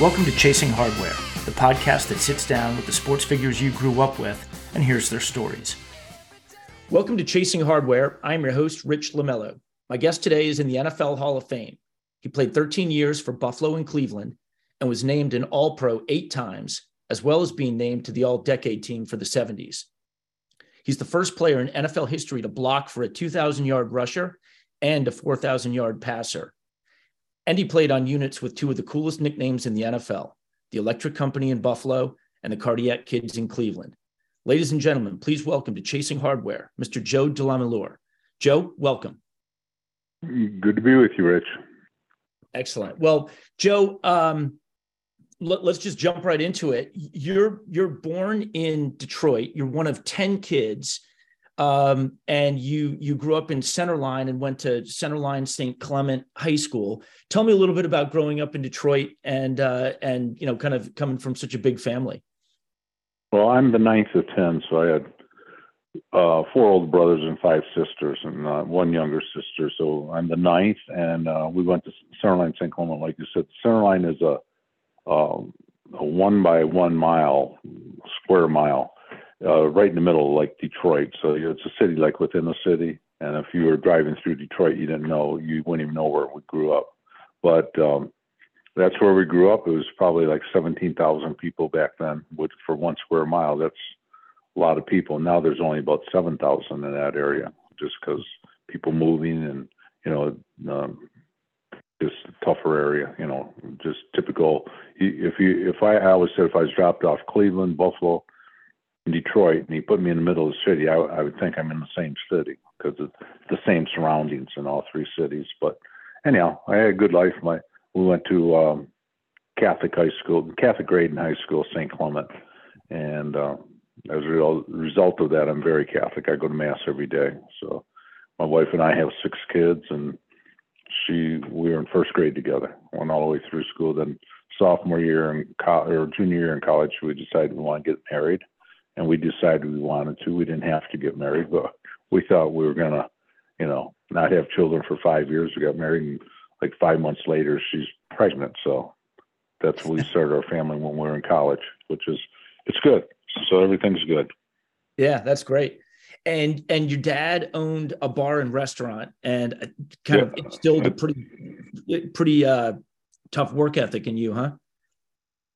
Welcome to Chasing Hardware, the podcast that sits down with the sports figures you grew up with and hears their stories. Welcome to Chasing Hardware. I'm your host, Rich Lamello. My guest today is in the NFL Hall of Fame. He played 13 years for Buffalo and Cleveland and was named an All Pro eight times, as well as being named to the All Decade team for the 70s. He's the first player in NFL history to block for a 2,000 yard rusher and a 4,000 yard passer. And he played on units with two of the coolest nicknames in the NFL the Electric Company in Buffalo and the Cardiac Kids in Cleveland. Ladies and gentlemen, please welcome to Chasing Hardware, Mr. Joe DeLamielleure. Joe, welcome. Good to be with you, Rich. Excellent. Well, Joe, um, let, us just jump right into it. You're you're born in Detroit. You're one of ten kids um, and you you grew up in Centerline and went to Centerline St. Clement High School. Tell me a little bit about growing up in Detroit and uh, and you know kind of coming from such a big family. Well, I'm the ninth of ten, so I had uh, four older brothers and five sisters, and uh, one younger sister. So I'm the ninth, and uh, we went to Centerline St. Clement, like you said. Centerline is a, um, a one by one mile square mile uh, right in the middle, like Detroit. So it's a city like within the city. And if you were driving through Detroit, you didn't know, you wouldn't even know where we grew up. But um, that's where we grew up. It was probably like 17,000 people back then, which for one square mile, that's a lot of people. Now there's only about 7,000 in that area, just because people moving and you know, um, just tougher area. You know, just typical. If you, if I, I always said if I was dropped off Cleveland, Buffalo, in Detroit and he put me in the middle of the city, I, I would think I'm in the same city because it's the same surroundings in all three cities. But anyhow, I had a good life. My we went to um, Catholic high school, Catholic grade in high school, St. Clement, and uh, as a result of that, I'm very Catholic. I go to mass every day. So my wife and I have six kids, and she we were in first grade together, went all the way through school. Then sophomore year and co- or junior year in college, we decided we want to get married and we decided we wanted to. We didn't have to get married, but we thought we were gonna, you know, not have children for five years. We got married, and like five months later, she's pregnant. So that's when we started our family when we were in college, which is it's good. So everything's good. Yeah, that's great. And and your dad owned a bar and restaurant, and uh, kind yeah. of instilled a pretty pretty uh, tough work ethic in you, huh?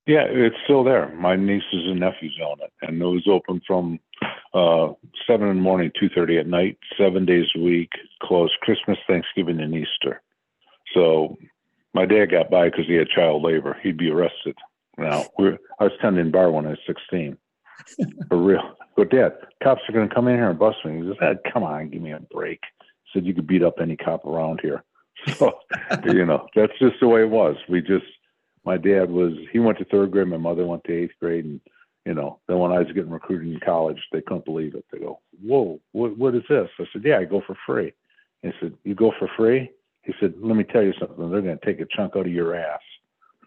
Yeah, it's still there. My nieces and nephews own it, and it was open from uh, seven in the morning, two thirty at night, seven days a week, closed Christmas, Thanksgiving, and Easter. So my dad got by because he had child labor. He'd be arrested. Now we're I was tending bar when I was sixteen. For real. But dad, cops are gonna come in here and bust me. He said, come on, give me a break. He said you could beat up any cop around here. So you know, that's just the way it was. We just my dad was he went to third grade, my mother went to eighth grade, and you know, then when I was getting recruited in college, they couldn't believe it. They go, "Whoa, what what is this?" I said, "Yeah, I go for free." He said, "You go for free?" He said, "Let me tell you something. They're going to take a chunk out of your ass."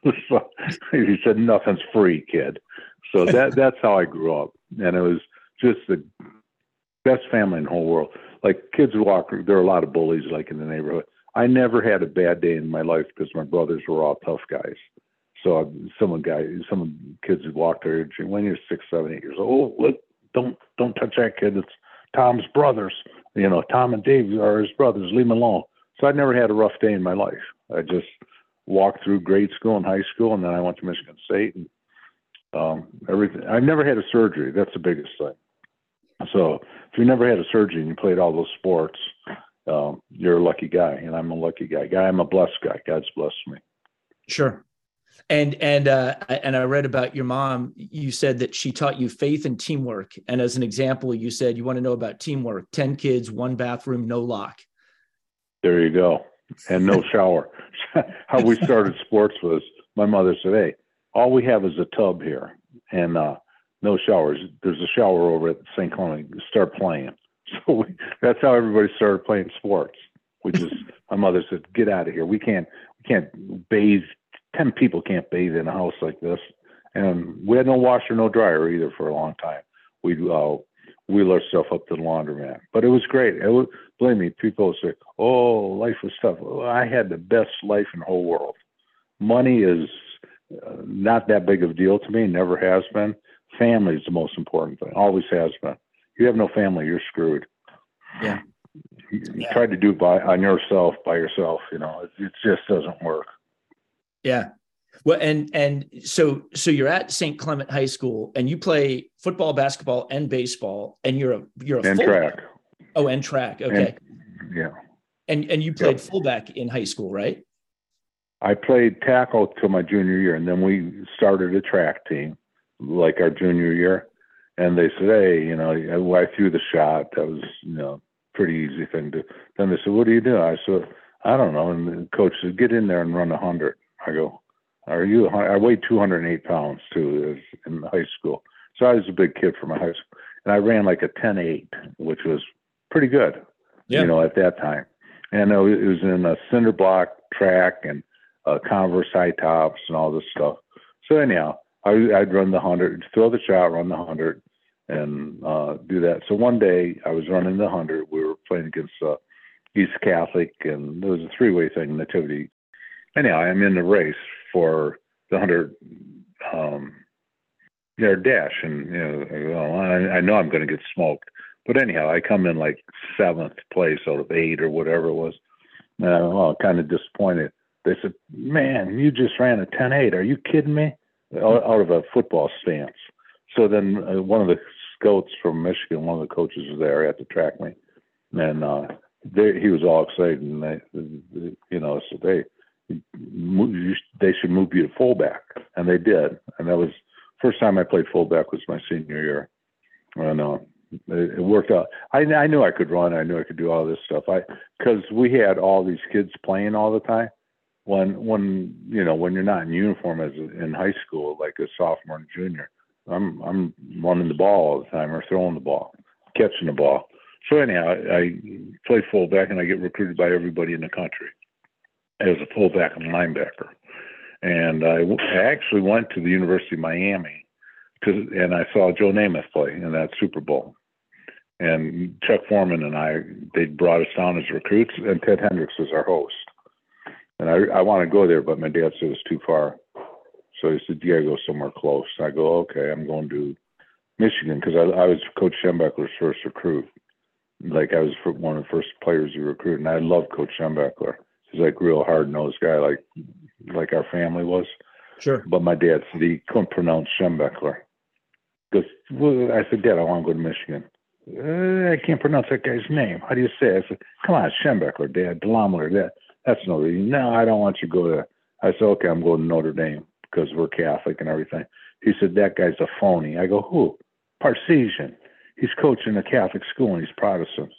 so he said, "Nothing's free, kid." So that that's how I grew up, and it was just the best family in the whole world. Like kids walk, there are a lot of bullies like in the neighborhood. I never had a bad day in my life because my brothers were all tough guys. So some guy, some kids would walk there when you're six, seven, eight years old. Oh, look, don't don't touch that kid. It's Tom's brothers. You know, Tom and Dave are his brothers. Leave him alone. So I never had a rough day in my life. I just walked through grade school and high school, and then I went to Michigan State and um, everything. I've never had a surgery. That's the biggest thing. So if you never had a surgery and you played all those sports, um, you're a lucky guy, and I'm a lucky guy. Guy, I'm a blessed guy. God's blessed me. Sure. And and uh, and I read about your mom. You said that she taught you faith and teamwork. And as an example, you said you want to know about teamwork: ten kids, one bathroom, no lock. There you go, and no shower. How we started sports was my mother said, "Hey, all we have is a tub here, and uh, no showers. There's a shower over at St. Clement. Start playing." So we, that's how everybody started playing sports. We just my mother said, "Get out of here. We can't we can't bathe. Ten people can't bathe in a house like this." And we had no washer, no dryer either for a long time. We'd uh, wheel ourselves up to the laundromat, but it was great. It was, believe me, people say, "Oh, life was tough." Well, I had the best life in the whole world. Money is uh, not that big of a deal to me. Never has been. Family is the most important thing. Always has been you have no family, you're screwed. Yeah. You, yeah. try to do by on yourself by yourself. You know, it, it just doesn't work. Yeah. Well, and and so so you're at St. Clement High School, and you play football, basketball, and baseball, and you're a you're a and track. Oh, and track. Okay. And, yeah. And and you played yep. fullback in high school, right? I played tackle till my junior year, and then we started a track team, like our junior year and they said, "Hey, you know, I threw the shot. That was, you know, pretty easy thing to." Then they said, "What do you do?" I said, "I don't know." And the coach said, "Get in there and run a hundred. I go, "Are you?" I weighed 208 pounds too in high school, so I was a big kid for my high school, and I ran like a 10-8, which was pretty good, yeah. you know, at that time. And it was in a cinder block track and uh, Converse high tops and all this stuff. So anyhow, I, would run the hundred, throw the shot, run the hundred, and uh, do that. So one day I was running the hundred. We were playing against uh, East Catholic, and there was a three-way thing, nativity. Anyhow, I'm in the race for the hundred um, yard dash, and you know, I, I know I'm going to get smoked. But anyhow, I come in like seventh place out of eight or whatever it was. And I'm well, kind of disappointed. They said, "Man, you just ran a 10-8. Are you kidding me?" out of a football stance. So then uh, one of the scouts from Michigan, one of the coaches was there at the track meet, and uh, they, he was all excited, and they, you know, said, "Hey, they should move you to fullback," and they did, and that was first time I played fullback was my senior year, and uh, it, it worked out. I, I knew I could run, I knew I could do all this stuff. I because we had all these kids playing all the time. When when you know when you're not in uniform as in high school like a sophomore and junior i'm i'm running the ball all the time or throwing the ball catching the ball. So anyhow i, I play fullback and i get recruited by everybody in the country as a fullback and linebacker and I, actually went to the university of miami to and i saw joe namath play in that super bowl and chuck foreman and i they brought us down as recruits and ted hendricks was our host and I I want to go there, but my dad said it's too far. So he said, "You gotta go somewhere close." I go, "Okay, I'm going to Michigan because I, I was Coach Schembechler's first recruit. Like I was one of the first players he recruited, and I love Coach Schembechler. He's like real hard nosed guy, like like our family was. Sure. But my dad said he couldn't pronounce Schembechler. Because well, I said, Dad, I want to go to Michigan. Uh, I can't pronounce that guy's name. How do you say it? I said, Come on, Schembechler, Dad, DeLamielleure, Dad. That's no reason. No, I don't want you to go to. I said, okay, I'm going to Notre Dame because we're Catholic and everything. He said, that guy's a phony. I go, who? Parseghian. He's coaching a Catholic school and he's Protestant.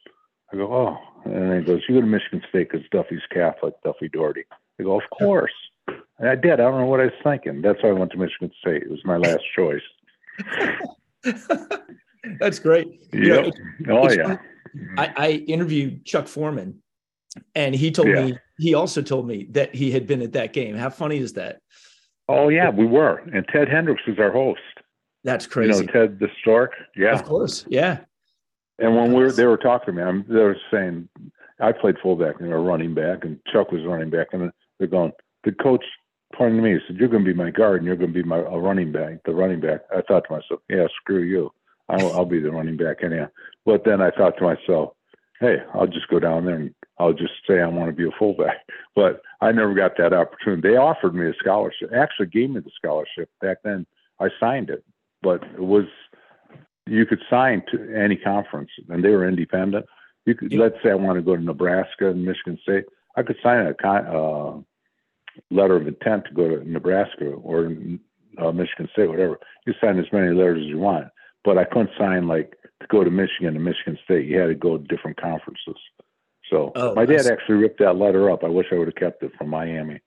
I go, oh. And then he goes, you go to Michigan State because Duffy's Catholic, Duffy Daugherty. I go, of course. And I did. I don't know what I was thinking. That's why I went to Michigan State. It was my last choice. That's great. Yep. You know, oh, yeah. I, I interviewed Chuck Foreman and he told yeah. me he also told me that he had been at that game. How funny is that? Oh yeah, we were. And Ted Hendricks was our host. That's crazy. You know Ted the Stork. Yeah, of course. Yeah. And when we were, they were talking to me, I'm, they were saying, I played fullback and a running back, and Chuck was running back, and they're going. The coach pointed to me. He said, "You're going to be my guard, and you're going to be my a running back, the running back." I thought to myself, "Yeah, screw you. I'll, I'll be the running back anyhow." But then I thought to myself, "Hey, I'll just go down there and I'll just say I want to be a fullback." But I never got that opportunity. They offered me a scholarship. Actually, gave me the scholarship back then. I signed it, but it was you could sign to any conference, and they were independent. You could yeah. let's say I want to go to Nebraska and Michigan State. I could sign a con, uh, letter of intent to go to Nebraska or uh, Michigan State, whatever. You sign as many letters as you want, but I couldn't sign like to go to Michigan and Michigan State. You had to go to different conferences. So oh, my dad actually ripped that letter up. I wish I would have kept it from Miami.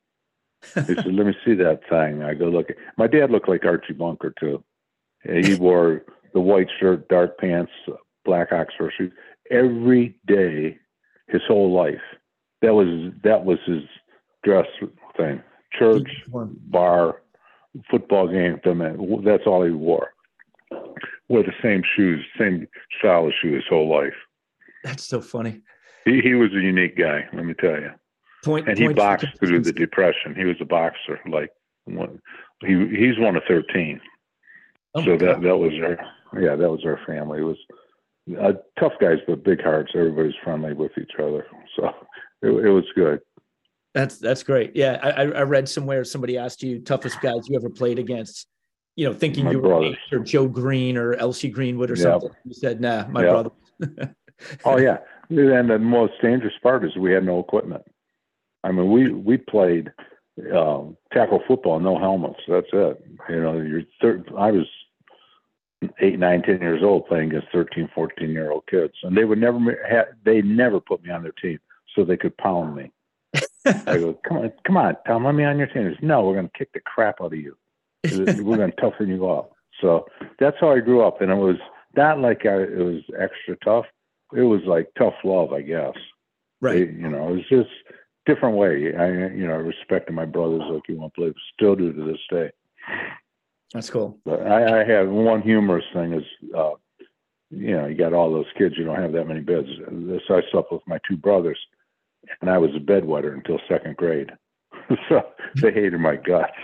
He said, "Let me see that thing." I go look. My dad looked like Archie Bunker too. He wore the white shirt, dark pants, black Oxford shoes every day, his whole life. That was that was his dress thing. Church, bar, football game. That's all he wore. Wore the same shoes, same style of shoes his whole life. That's so funny. He he was a unique guy, let me tell you. Point, and he boxed through the depression. He was a boxer. Like one, he he's one of thirteen. Oh so that God. that was our yeah that was our family. It was uh, tough guys but big hearts. Everybody's friendly with each other. So it, it was good. That's that's great. Yeah, I, I read somewhere somebody asked you toughest guys you ever played against. You know, thinking my you brothers. were or Joe Greene or L.C. Greenwood or yep. something. You said, "Nah, my yep. brother." oh yeah, and the most dangerous part is we had no equipment. I mean, we we played um, tackle football, no helmets. That's it. You know, you're third. I was eight, nine, ten years old playing against 13, 14 year old kids, and they would never have. They never put me on their team so they could pound me. I go, come on, come on, Tom, let me on your team. Says, no, we're going to kick the crap out of you. we're going to toughen you up. So that's how I grew up, and it was not like I, it was extra tough. It was like tough love, I guess. Right. It, you know, it was just different way. I, you know, I respected my brothers like you won't believe. still do to this day. That's cool. But I, I have one humorous thing is, uh, you know, you got all those kids, you don't have that many beds. So I slept with my two brothers, and I was a bedwetter until second grade. so they hated my guts.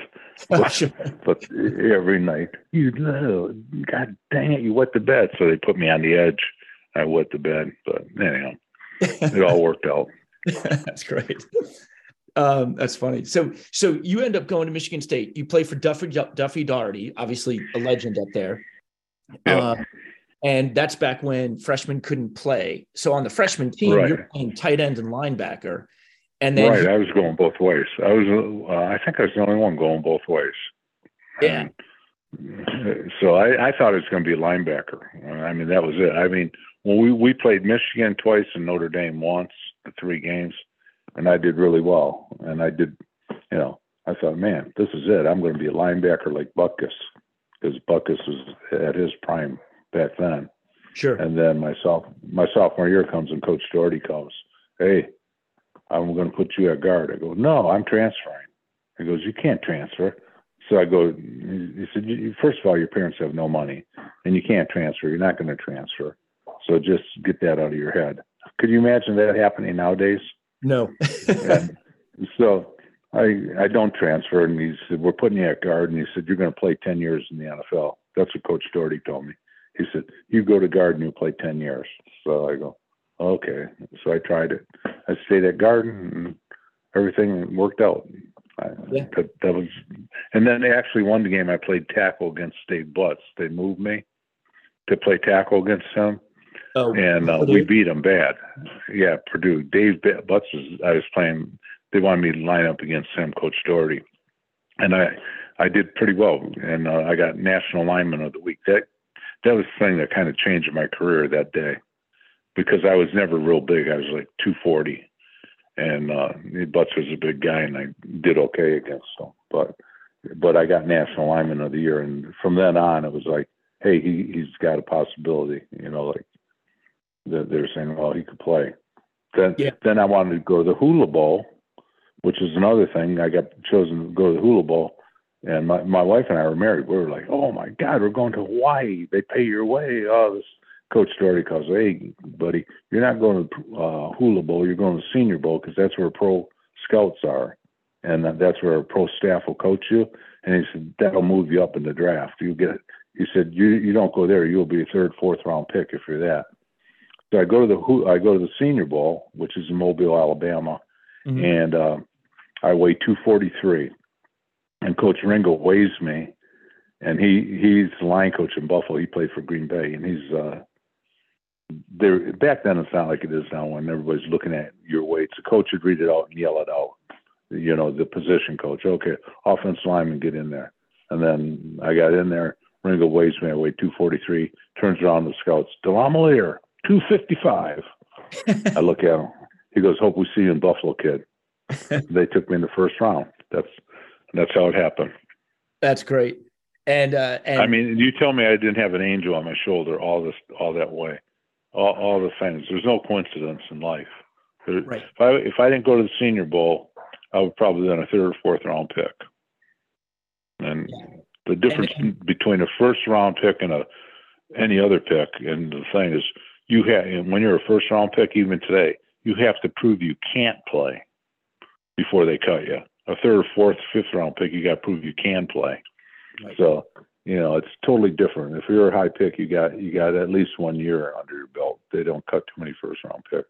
But, but every night, you know, God dang it, you wet the bed. So they put me on the edge. I wet the bed. But anyhow, it all worked out. That's great. Um, that's funny. So, so you end up going to Michigan State. You play for Duffy Duffy Daugherty, obviously a legend up there. Yeah. Uh, and that's back when freshmen couldn't play. So on the freshman team, right. you're playing tight end and linebacker. And then right, I was going both ways. I was, uh, I think I was the only one going both ways. Yeah. And so I, I thought it was going to be a linebacker. I mean, that was it. I mean, when we we played Michigan twice and Notre Dame once, the three games and I did really well. And I did, you know, I thought, man, this is it. I'm going to be a linebacker like Butkus because Butkus was at his prime back then. Sure. And then my soph- my sophomore year comes and Coach Daugherty comes, hey, I'm going to put you at guard. I go, no, I'm transferring. He goes, you can't transfer. So I go, he said, first of all, your parents have no money and you can't transfer. You're not going to transfer. So just get that out of your head. Could you imagine that happening nowadays? No. so I I don't transfer, and he said we're putting you at guard, and he said you're going to play ten years in the NFL. That's what Coach Daugherty told me. He said you go to guard and you play ten years. So I go okay. So I tried it. I stayed at guard, and everything worked out. I, yeah. that, that was, and then they actually one game I played tackle against Dave Butz. They moved me to play tackle against him, Oh, and uh, we beat them bad. Yeah, Purdue. Dave Butz was. I was playing. They wanted me to line up against him, Coach Daugherty, and I I did pretty well, and uh, I got National Lineman of the Week. That that was the thing that kind of changed my career that day, because I was never real big. I was like 240, and uh, Butz was a big guy, and I did okay against him. But but I got National Lineman of the Year, and from then on, it was like, hey, he he's got a possibility. You know, like that they're saying, well, he could play. Then, yeah. then I wanted to go to the Hula Bowl, which is another thing. I got chosen to go to the Hula Bowl, and my my wife and I were married. We were like, oh my God, we're going to Hawaii. They pay your way. Oh, this Coach Daugherty calls, hey, buddy, you're not going to uh, Hula Bowl, you're going to Senior Bowl because that's where pro scouts are, and that's where pro staff will coach you. And he said that'll move you up in the draft. You get, he said you you don't go there, you'll be a third, fourth round pick if you're that. So I go to the I go to the Senior Bowl, which is in Mobile, Alabama, mm-hmm. and uh, I weigh 243, and Coach Ringo weighs me, and he he's the line coach in Buffalo. He played for Green Bay, and he's uh, there. Back then, it's not like it is now when everybody's looking at your weights. The coach would read it out and yell it out. You know, the position coach. Okay, offense lineman, get in there. And then I got in there. Ringo weighs me. I weigh 243. Turns around the scouts. DeLamielleure, 255. I look at him. He goes, "Hope we see you in Buffalo, kid." they took me in the first round. That's that's how it happened. That's great. And uh, and I mean, you tell me I didn't have an angel on my shoulder all this all that way, all, all the things. There's no coincidence in life. Right. If I if I didn't go to the Senior Bowl, I would probably been a third or fourth round pick. And yeah. the difference and, and, between a first round pick and a any other pick, and the thing is, you have and when you're a first round pick, even today, you have to prove you can't play before they cut you. A third, or fourth, fifth round pick, you got to prove you can play. Right. So you know it's totally different. If you're a high pick, you got you got at least one year under your belt. They don't cut too many first round picks.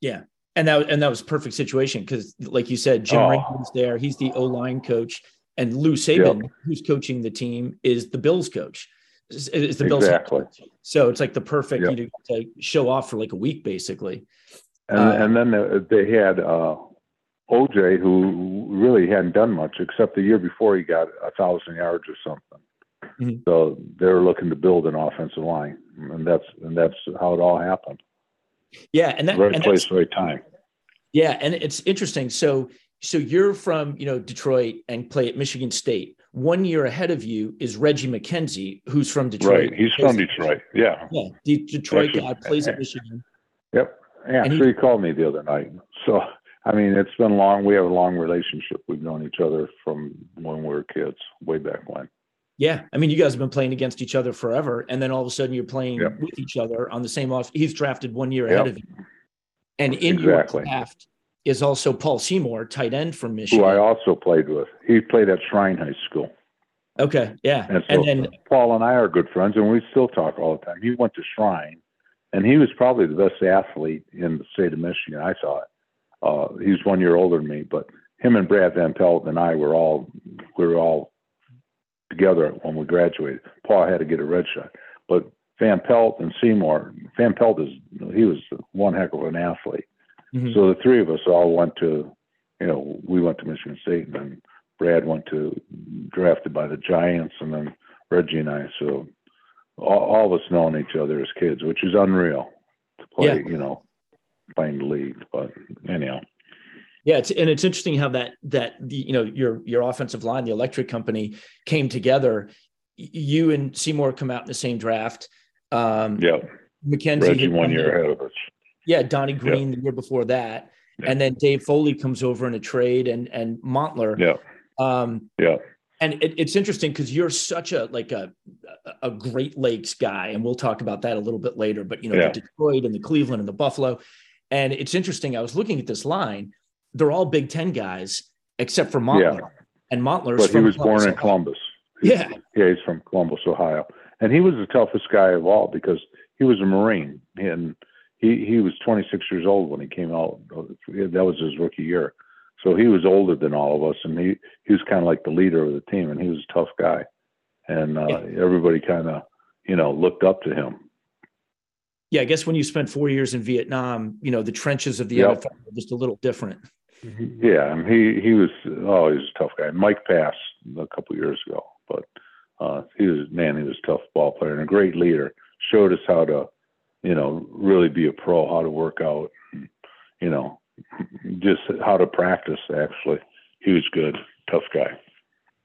Yeah, and that and that was perfect situation because, like you said, Jim oh. Ringman's there. He's the O line coach, and Lou Saban, yep. who's coaching the team, is the Bills coach. Is, is the Bills exactly. So it's like the perfect yep. you know, to show off for like a week, basically. And, uh, and then they had uh, OJ, who really hadn't done much except the year before he got a thousand yards or something. Mm-hmm. So they were looking to build an offensive line, and that's and that's how it all happened. Yeah, and that right and place, right time. Yeah, and it's interesting. So so you're from you know Detroit and play at Michigan State. One year ahead of you is Reggie McKenzie, who's from Detroit. Right, he's from Detroit. Yeah, yeah, the Detroit Actually, guy plays at Michigan. Yep. Yeah, and he, he called me the other night. So I mean, it's been long. We have a long relationship. We've known each other from when we were kids, way back when. Yeah, I mean, you guys have been playing against each other forever, and then all of a sudden you're playing yep. with each other on the same off. He's drafted one year yep. ahead of you, and in exactly. your draft is also Paul Seymour, tight end from Michigan, who I also played with. He played at Shrine High School. Okay, yeah, and, so and then Paul and I are good friends, and we still talk all the time. He went to Shrine, and he was probably the best athlete in the state of Michigan. I thought uh, he's one year older than me, but him and Brad Van Pelt and I were all we were all together when we graduated. Paul had to get a red shot, but Van Pelt and Seymour. Van Pelt is he was one heck of an athlete. Mm-hmm. So the three of us all went to, you know, we went to Michigan State, and then Brad went to drafted by the Giants, and then Reggie and I. So all, all of us knowing each other as kids, which is unreal to play. Yeah. You know, playing the league. But anyhow. Yeah, it's, and it's interesting how that that you know your your offensive line, the electric company, came together. You and Seymour come out in the same draft. Um, yeah, McKenzie Reggie one year ahead of us. Yeah, Donnie Green the year before that, yeah. and then Dave Foley comes over in a trade, and and Montler. Yeah. Um, yeah. And it, it's interesting because you're such a like a a Great Lakes guy, and we'll talk about that a little bit later. But you know, yeah. the Detroit and the Cleveland and the Buffalo, and it's interesting. I was looking at this line; they're all Big Ten guys except for Montler. And Montler's but he was Columbus, born in Columbus. Yeah, yeah, he's from Columbus, Ohio, and he was the toughest guy of all because he was a Marine, and he he was 26 years old when he came out. That was his rookie year, so he was older than all of us, and he he was kind of like the leader of the team, and he was a tough guy, and uh, yeah. everybody kind of you know looked up to him yeah, I guess when you spent four years in Vietnam, you know, the trenches of the yep. NFL are just a little different. Yeah, and he he was oh he was a tough guy. Mike passed a couple years ago, but uh, he was man, he was a tough ball player and a great leader. Showed us how to, you know, really be a pro, how to work out, you know, just how to practice. Actually, he was good, tough guy.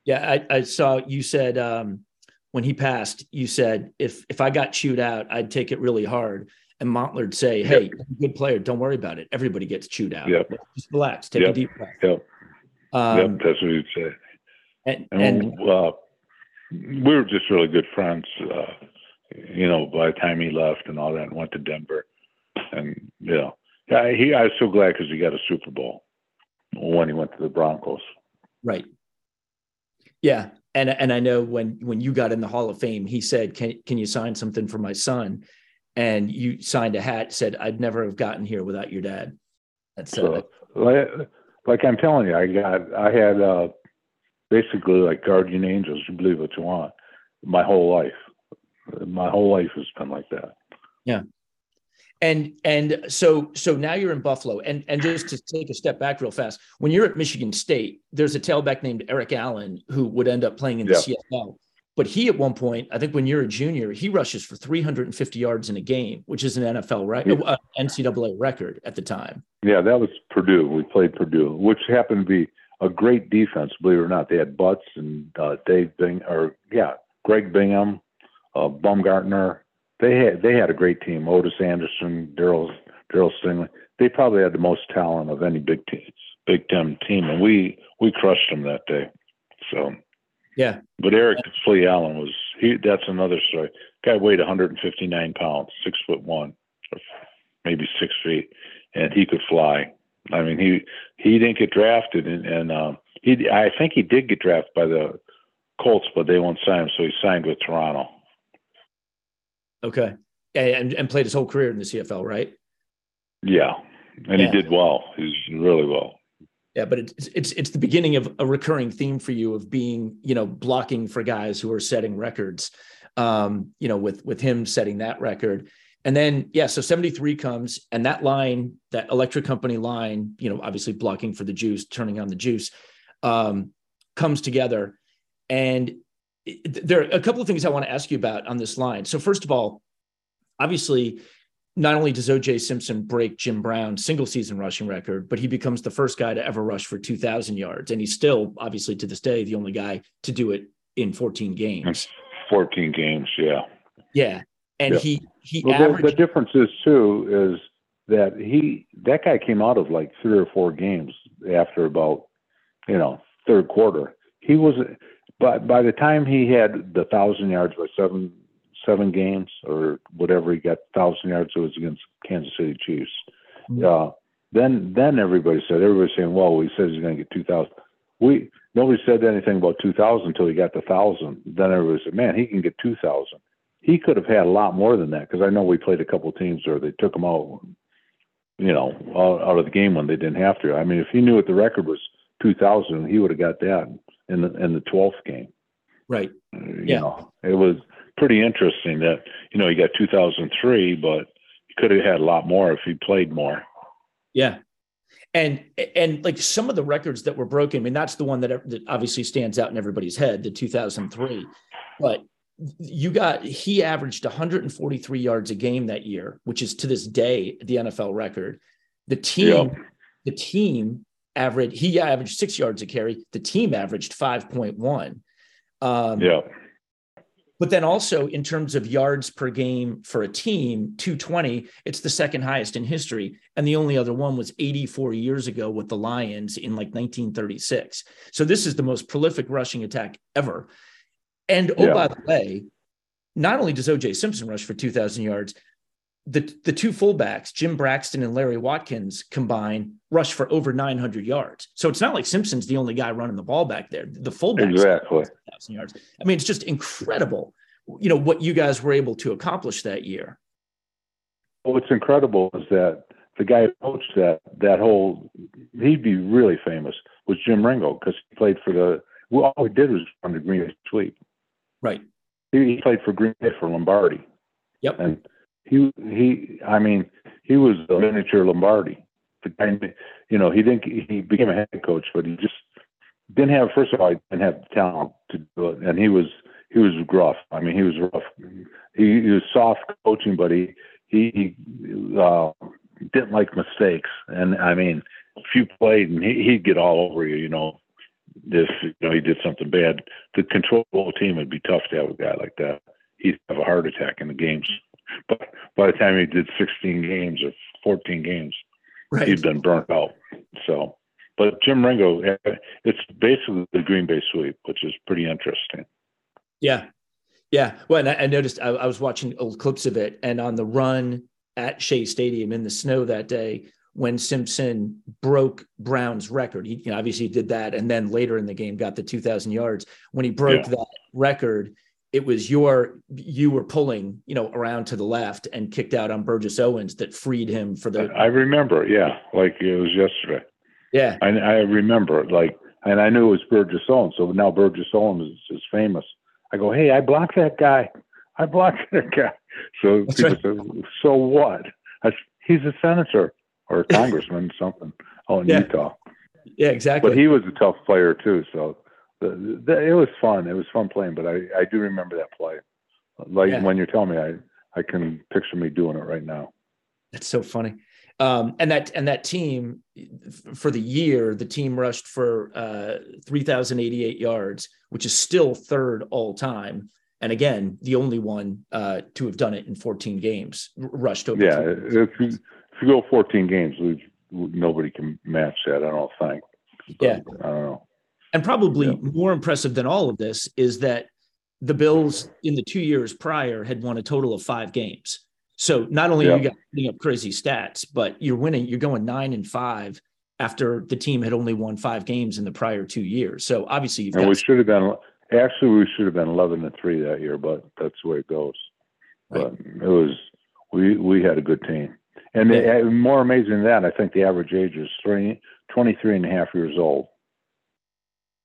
Yeah, I, I saw you said um, when he passed, you said if if I got chewed out, I'd take it really hard. And Montler'd say, "Hey, yep. good player. Don't worry about it. Everybody gets chewed out. Yep. Just relax. Take yep. a deep breath." Yep. Um, yep. That's what he'd say. And, and, and uh, we were just really good friends. Uh, you know, by the time he left and all that, and went to Denver, and you know, yeah, he I was so glad because he got a Super Bowl when he went to the Broncos. Right. Yeah, and and I know when when you got in the Hall of Fame, he said, "Can can you sign something for my son?" And you signed a hat said, "I'd never have gotten here without your dad." That's so, like, like I'm telling you, I got I had uh, basically like guardian angels. You believe what you want. My whole life, my whole life has been like that. Yeah, and and so so now you're in Buffalo, and and just to take a step back real fast, when you're at Michigan State, there's a tailback named Eric Allen who would end up playing in the yeah. CFL. But he at one point, I think when you're a junior, he rushes for 350 yards in a game, which is an NFL right yeah. uh, NCAA record at the time. Yeah, that was Purdue. We played Purdue, which happened to be a great defense, believe it or not. They had Butz and uh, Dave Bing, or yeah, Greg Bingham, uh, Baumgartner, they had they had a great team. Otis Anderson, Darryl Darryl Stingley. They probably had the most talent of any Big Ten Big Ten team, and we we crushed them that day. So yeah. But Eric Flea Allen was he. That's another story. Guy weighed 159 pounds, six foot one, or maybe six feet, and he could fly. I mean, he he didn't get drafted, and, and um, he I think he did get drafted by the Colts, but they won't sign him, so he signed with Toronto. Okay. And and played his whole career in the CFL, right? Yeah. And yeah. he did well. He's really well. Yeah, but it's it's it's the beginning of a recurring theme for you of being, you know, blocking for guys who are setting records. Um, you know, with with him setting that record. And then yeah, so 73 comes and that line, that electric company line, you know, obviously blocking for the juice, turning on the juice, um, comes together. And there are a couple of things I want to ask you about on this line. So, first of all, obviously, not only does OJ Simpson break Jim Brown's single season rushing record, but he becomes the first guy to ever rush for 2,000 yards. And he's still, obviously, to this day, the only guy to do it in 14 games. 14 games, yeah. Yeah. And yeah. he, he well, averaged. The, the difference is, too, is that he, that guy came out of like three or four games after about, you know, third quarter. He was but by the time he had the thousand yards by seven seven games or whatever he got thousand yards, it was against Kansas City Chiefs. Mm-hmm. Uh, then then everybody said everybody saying, well, he says he's going to get two thousand. We nobody said anything about two thousand until he got the thousand. Then everybody said, man, he can get two thousand. He could have had a lot more than that because I know we played a couple of teams where they took him out, you know, out, out of the game when they didn't have to. I mean, if he knew what the record was two thousand, he would have got that in the in the twelfth game. Right. Uh, you yeah. know, it was pretty interesting that you know he got 2003, but he could have had a lot more if he played more. Yeah. And and like some of the records that were broken, I mean, that's the one that, that obviously stands out in everybody's head, the 2003. But you got he averaged 143 yards a game that year, which is to this day the NFL record. The team, yep. the team average he averaged six yards a carry. The team averaged 5.1. Um, yeah. But then also in terms of yards per game for a team, 220, it's the second highest in history. And the only other one was 84 years ago with the Lions in like 1936. So this is the most prolific rushing attack ever. And oh, yeah. by the way, not only does OJ Simpson rush for 2,000 yards, the the two fullbacks, Jim Braxton and Larry Watkins, combine rush for over 900 yards. So it's not like Simpson's the only guy running the ball back there. The fullbacks, exactly, thousand yards. I mean, it's just incredible. You know what you guys were able to accomplish that year. Well, what's incredible is that the guy who coached that that whole he'd be really famous was Jim Ringo because he played for the. Well, all he did was run the Green Bay Sweep. Right. He, he played for Green Bay for Lombardi. Yep. And he he I mean he was a miniature Lombardi. The guy, you know, he didn't he became a head coach, but he just didn't have first of all he didn't have the talent to do it, and he was he was gruff. I mean, he was rough. He, he was soft coaching, but he he, uh, didn't like mistakes. And I mean, if you played and he, he'd get all over you, you know, if you know he did something bad, to control the team would be tough to have a guy like that. He'd have a heart attack in the games but by the time he did 16 games or 14 games, right. he'd been burnt out. So, but Jim Ringo, eh, it's basically the Green Bay sweep, which is pretty interesting. Yeah. Yeah. Well, and I, I noticed I, I was watching old clips of it, and on the run at Shea Stadium in the snow that day, when Simpson broke Brown's record. He you know, obviously did that, and then later in the game got the 2,000 yards. When he broke yeah. that record, it was your you were pulling you know around to the left and kicked out on Burgess Owens that freed him for the. I remember, yeah, like it was yesterday. Yeah, I, I remember, like, and I knew it was Burgess Owens. So now Burgess Owens is, is famous. I go, hey, I blocked that guy. I blocked that guy. So That's people right. say, so what? I, he's a senator or a congressman, something. Oh, in yeah. Utah. Yeah, exactly. But he was a tough player too. So the, the, it was fun. It was fun playing. But I, I do remember that play. Like yeah. when you're telling me, I, I can picture me doing it right now. That's so funny. Um, and that and that team for the year, the team rushed for uh, 3,088 yards, which is still third all time. And again, the only one uh, to have done it in 14 games, rushed over. Yeah, if you, if you go 14 games, nobody can match that. I don't think. But, yeah, I don't know. And probably yeah. more impressive than all of this is that the Bills in the two years prior had won a total of five games. So not only yeah. are you guys putting up crazy stats, but you're winning, you're going nine and five after the team had only won five games in the prior two years. So obviously, and we should have been actually we should have been eleven and three that year, but that's the way it goes. Right. But it was we we had a good team, and yeah. the, more amazing than that, I think the average age is three, 23 and a half years old.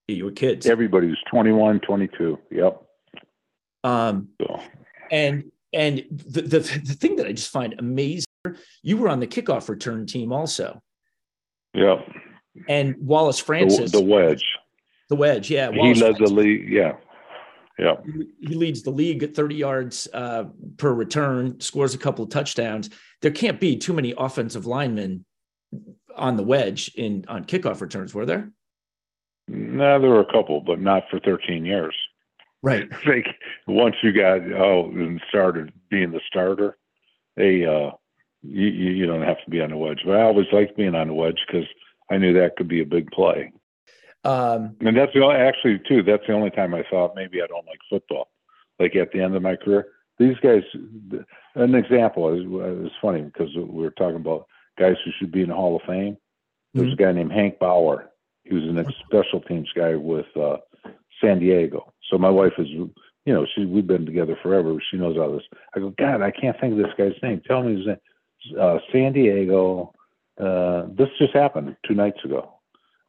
You were kids. Everybody was 21, 22. Yep. Um, so. and and the, the the thing that I just find amazing, you were on the kickoff return team also. Yep. And Wallace Francis, the, the wedge. The wedge, yeah. Wallace he led Francis. the league. Yeah. Yeah. He leads the league at 30 yards uh, per return, scores a couple of touchdowns. There can't be too many offensive linemen on the wedge in on kickoff returns, were there? No, there were a couple, but not for 13 years. Right. I think once you got oh and started being the starter, they uh you you don't have to be on the wedge. But I always liked being on the wedge because I knew that could be a big play. Um, and that's the only, actually too. That's the only time I thought maybe I don't like football. Like at the end of my career, these guys. An example is it funny because we were talking about guys who should be in the Hall of Fame. There's mm-hmm. a guy named Hank Bauer. He was an special teams guy with uh, San Diego. So my wife is, you know, she we've been together forever. She knows all this. I go, God, I can't think of this guy's name. Tell me his name. Uh, San Diego. Uh, this just happened two nights ago.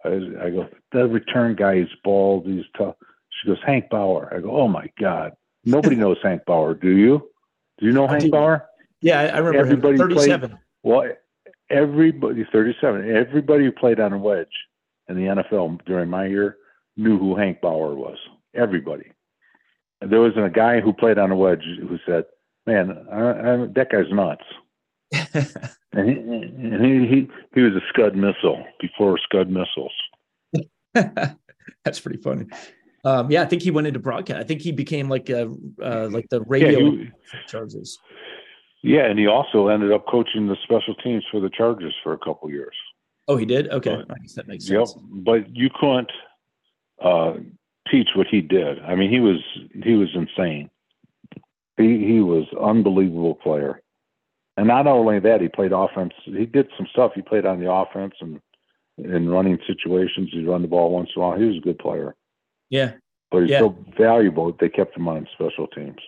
I, I go, the return guy is bald. He's tough. She goes, Hank Bauer. I go, oh my God. Nobody knows Hank Bauer. Do you? Do you know Hank do. Bauer? Yeah, I remember everybody him. 37. Played, well, everybody, 37. Everybody who played on a wedge in the NFL during my year knew who Hank Bauer was. Everybody. And there was a guy who played on a wedge who said, "Man, I, I, that guy's nuts." and he, and he, he he was a Scud missile before Scud missiles. That's pretty funny. Um, yeah, I think he went into broadcast. I think he became like a uh, like the radio yeah, he, Chargers. Yeah, and he also ended up coaching the special teams for the Chargers for a couple years. Oh, he did. Okay, but, I guess that makes sense. Yep, but you couldn't uh, teach what he did. I mean, he was he was insane. He he was unbelievable player, and not only that, he played offense. He did some stuff. He played on the offense and in running situations. He'd run the ball once in a while. He was a good player. Yeah, but he's yeah. so valuable. They kept him on special teams.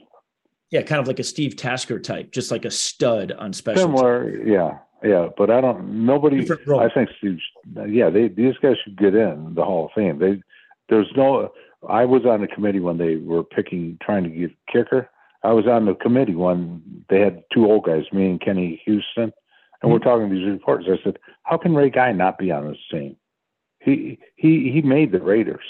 Yeah, kind of like a Steve Tasker type, just like a stud on special. Similar, teams. yeah, yeah. But I don't. Nobody. I think Steve. Yeah, they these guys should get in the Hall of Fame. They there's no. I was on the committee when they were picking, trying to get kicker. I was on the committee when they had two old guys, me and Kenny Houston, and mm-hmm. we're talking to these reporters. I said, "How can Ray Guy not be on this team? He he he made the Raiders.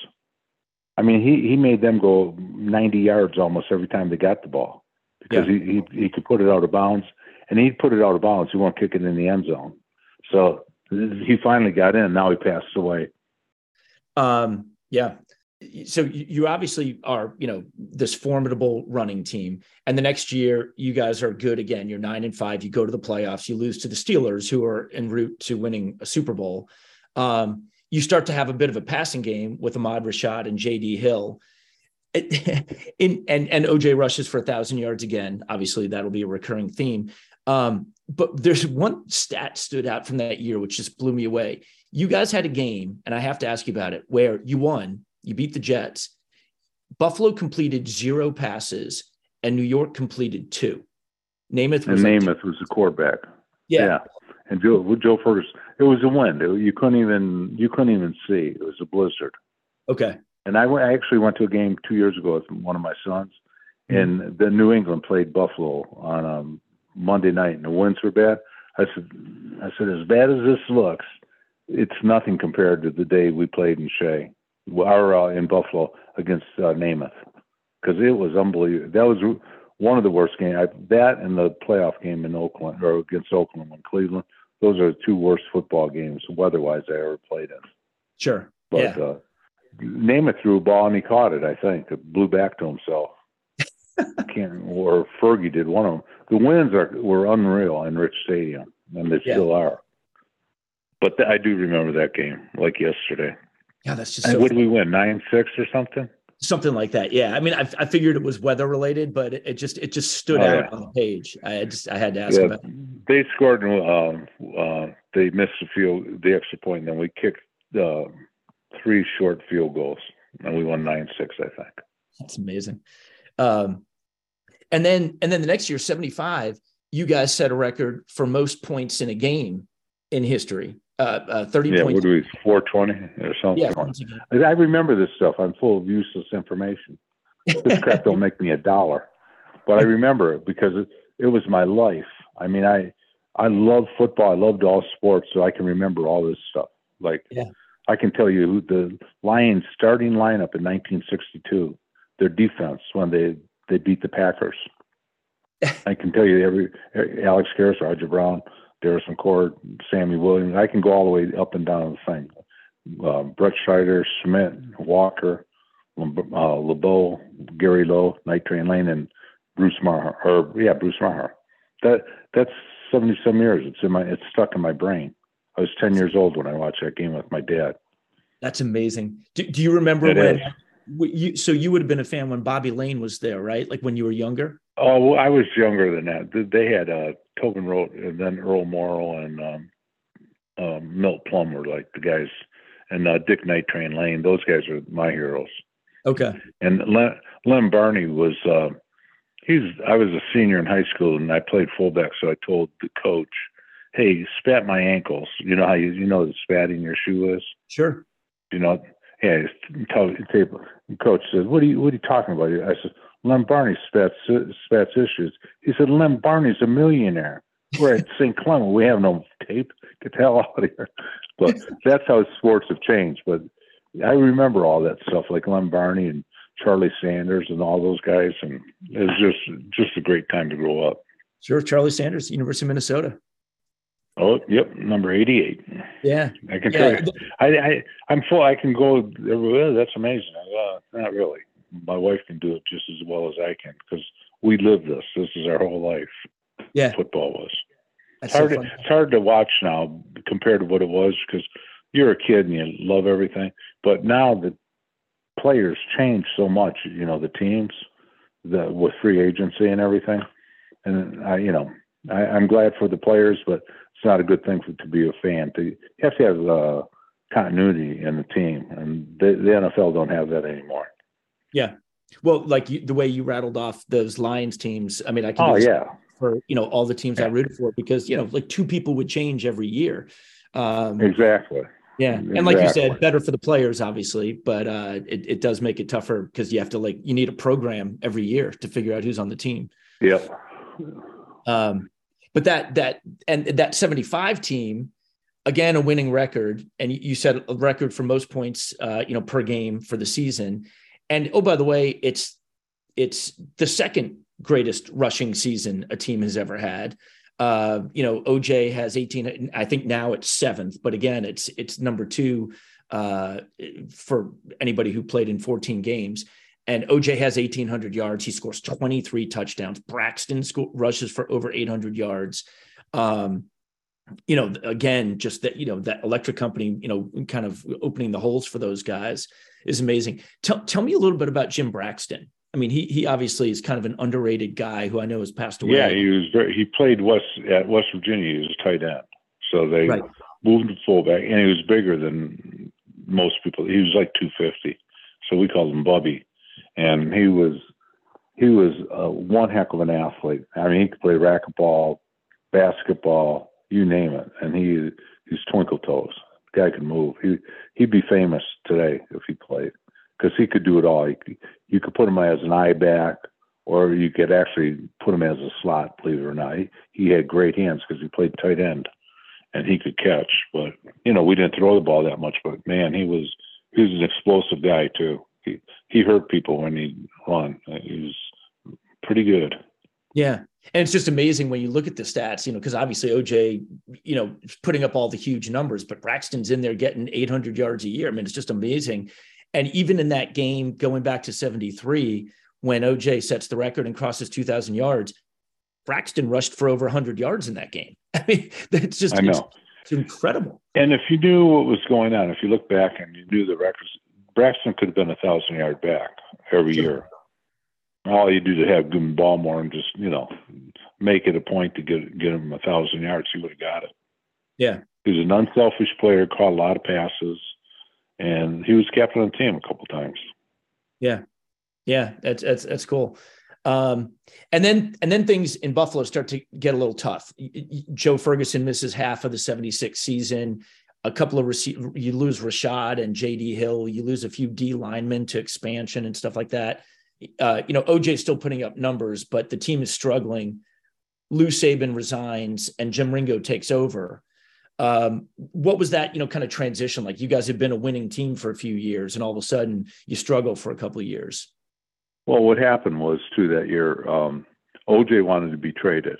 I mean, he he made them go 90 yards almost every time they got the ball because yeah. he, he he could put it out of bounds, and he'd put it out of bounds. He won't kick it in the end zone. So he finally got in. Now he passed away. Um, yeah. So you obviously are, you know, this formidable running team. And the next year, you guys are good again. You're nine and five. You go to the playoffs. You lose to the Steelers, who are en route to winning a Super Bowl. Um, you start to have a bit of a passing game with Ahmad Rashad and J.D. Hill. in and and OJ rushes for a thousand yards again. Obviously, that'll be a recurring theme. Um, but there's one stat stood out from that year which just blew me away. You guys had a game, and I have to ask you about it, where you won, you beat the Jets. Buffalo completed zero passes, and New York completed two. Namath was and Namath was the quarterback. Yeah. yeah. And Joe Joe Ferguson. It was a wind. It, you couldn't even you couldn't even see. It was a blizzard. Okay. And I, I actually went to a game two years ago with one of my sons, mm-hmm. and the New England played Buffalo on um, Monday night, and the winds were bad. I said, I said, as bad as this looks, it's nothing compared to the day we played in Shea, or uh, in Buffalo against uh, Namath, because it was unbelievable. That was one of the worst games. I, that and the playoff game in Oakland or against Oakland and Cleveland. Those are the two worst football games weather-wise I ever played in. Sure. But yeah. uh, Namath threw a ball and he caught it. I think it blew back to himself. can't or Fergie did one of them. The winds are were unreal in Rich Stadium, and they yeah. still are. But th- I do remember that game like yesterday. Yeah, that's just. So what did we win? Nine six or something. Something like that. Yeah, I mean, I, I figured it was weather related, but it, it just it just stood oh, out yeah. on the page. I just I had to ask yeah, about. It. They scored. Um, uh, they missed the field, the extra point, and then we kicked uh, three short field goals, and we won nine six. I think. That's amazing. Um, and then and then the next year, 75, you guys set a record for most points in a game in history. Uh, uh 30 yeah, points. what do we 420 or something? Yeah, I remember this stuff. I'm full of useless information. This crap don't make me a dollar. But I remember it because it, it was my life. I mean, I I love football. I loved all sports, so I can remember all this stuff. Like yeah. I can tell you the Lions starting lineup in 1962, their defense when they they beat the Packers. I can tell you every Alex Karras, Roger Brown, Darris McCord, Sammy Williams. I can go all the way up and down the thing. Uh, Brettschneider, Schmidt, Walker, uh, LeBeau, Gary Lowe, Night Train Lane, and Bruce Maher. Or yeah, Bruce Maher. That that's seventy some years. It's in my it's stuck in my brain. I was ten years old when I watched that game with my dad. That's amazing. Do, do you remember it when? Is. You, so you would have been a fan when Bobby Layne was there, right? Like when you were younger. Oh, well, I was younger than that. They had uh, Tobin Rote and then Earl Morrall and um, um, Milt Plum were like the guys, and uh, Dick Night Train Lane. Those guys are my heroes. Okay. And Len, Lem Barney was. Uh, he's. I was a senior in high school, and I played fullback. So I told the coach, "Hey, spat my ankles. You know how you you know the spat in your shoe is. Sure. You know, yeah. Tell, tell, coach says, "What are you What are you talking about?" I said, "Lem Barney spats spats issues." He said, "Lem Barney's a millionaire. We're at St. Clement. We have no tape. Get the hell out of here." But that's how sports have changed. But I remember all that stuff, like Lem Barney and Charlie Sanders and all those guys, and it was just just a great time to grow up. Sure, Charlie Sanders, University of Minnesota. Oh, yep, number eighty-eight. Yeah, I can tell you. I, I, I'm full. I can go. Well, that's amazing. Uh, not really. My wife can do it just as well as I can because we live this. This is our whole life. Yeah, football was. That's it's hard. So to, it's hard to watch now compared to what it was because you're a kid and you love everything. But now the players change so much. You know the teams, the with free agency and everything. And I, you know, I, I'm glad for the players, but it's not a good thing for to be a fan. To, you have to have uh, continuity in the team, and the, the NFL don't have that anymore. Yeah, well, like you, the way you rattled off those Lions teams. I mean, I can. Oh yeah. For you know all the teams I rooted for because you know like two people would change every year. Um, exactly. Yeah, exactly. and like you said, better for the players, obviously, but uh, it it does make it tougher because you have to like you need a program every year to figure out who's on the team. Yep. Um, but that that and that 75 team, again, a winning record. And you said a record for most points, uh, you know, per game for the season. And oh, by the way, it's it's the second greatest rushing season a team has ever had. Uh, you know, OJ has 18. I think now it's seventh, but again, it's it's number two uh, for anybody who played in 14 games. And OJ has 1,800 yards. He scores 23 touchdowns. Braxton sco- rushes for over 800 yards. Um, you know, again, just that, you know, that electric company, you know, kind of opening the holes for those guys is amazing. Tell, tell me a little bit about Jim Braxton. I mean, he he obviously is kind of an underrated guy who I know has passed away. Yeah, he was very, he played West at West Virginia. He was a tight end, so they right. moved him fullback, and he was bigger than most people. He was like 250, so we called him Bubby, and he was he was uh, one heck of an athlete. I mean, he could play racquetball, basketball, you name it, and he he's twinkle toes. The guy could move. He he'd be famous today if he played because he could do it all. He, you could put him as an eye back, or you could actually put him as a slot. Believe it or not, he, he had great hands because he played tight end, and he could catch. But you know, we didn't throw the ball that much. But man, he was he was an explosive guy too. He he hurt people when he run. Uh, he was pretty good. Yeah. And it's just amazing when you look at the stats, you know, because obviously OJ, you know, putting up all the huge numbers, but Braxton's in there getting 800 yards a year. I mean, it's just amazing. And even in that game, going back to 73, when OJ sets the record and crosses 2,000 yards, Braxton rushed for over 100 yards in that game. I mean, it's just I know. It's, it's incredible. And if you knew what was going on, if you look back and you knew the records, Braxton could have been a thousand yard back every sure. year. All you do to have good Baltimore and just you know make it a point to get get him a thousand yards, he would have got it. Yeah, he was an unselfish player, caught a lot of passes and he was captain of the team a couple times. Yeah, yeah, that's that's that's cool. Um, and then and then things in Buffalo start to get a little tough. Joe Ferguson misses half of the '76 season. A couple of rece- you lose Rashad and J.D. Hill. You lose a few D linemen to expansion and stuff like that. Uh, you know, OJ's still putting up numbers, but the team is struggling. Lou Saban resigns and Jim Ringo takes over. Um, what was that, you know, kind of transition like? You guys have been a winning team for a few years, and all of a sudden you struggle for a couple of years. Well, what happened was too that year, um, OJ wanted to be traded,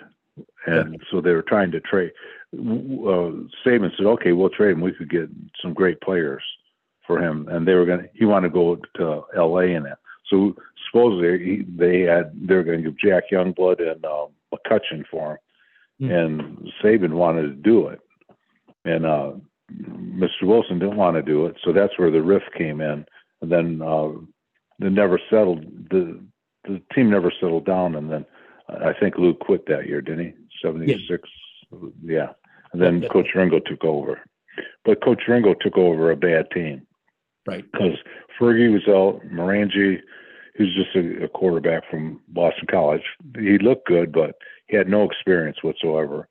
and so they were trying to trade. Uh, Saban said, "Okay, we'll trade him. We could get some great players for him." And they were going. to He wanted to go to L.A. in it. So supposedly he, they had they were going to give Jack Youngblood and uh, McCutcheon for him, mm. and Saban wanted to do it and uh, Mr. Wilson didn't want to do it, so that's where the rift came in. And then uh, they never settled. The the team never settled down, and then I think Lou quit that year, didn't he? Seventy six. Yeah. yeah. And then. Coach Ringo took over, but Coach Ringo took over a bad team. Right. Because Fergie was out, Marangi, he was just a, a quarterback from Boston College. He looked good, but he had no experience whatsoever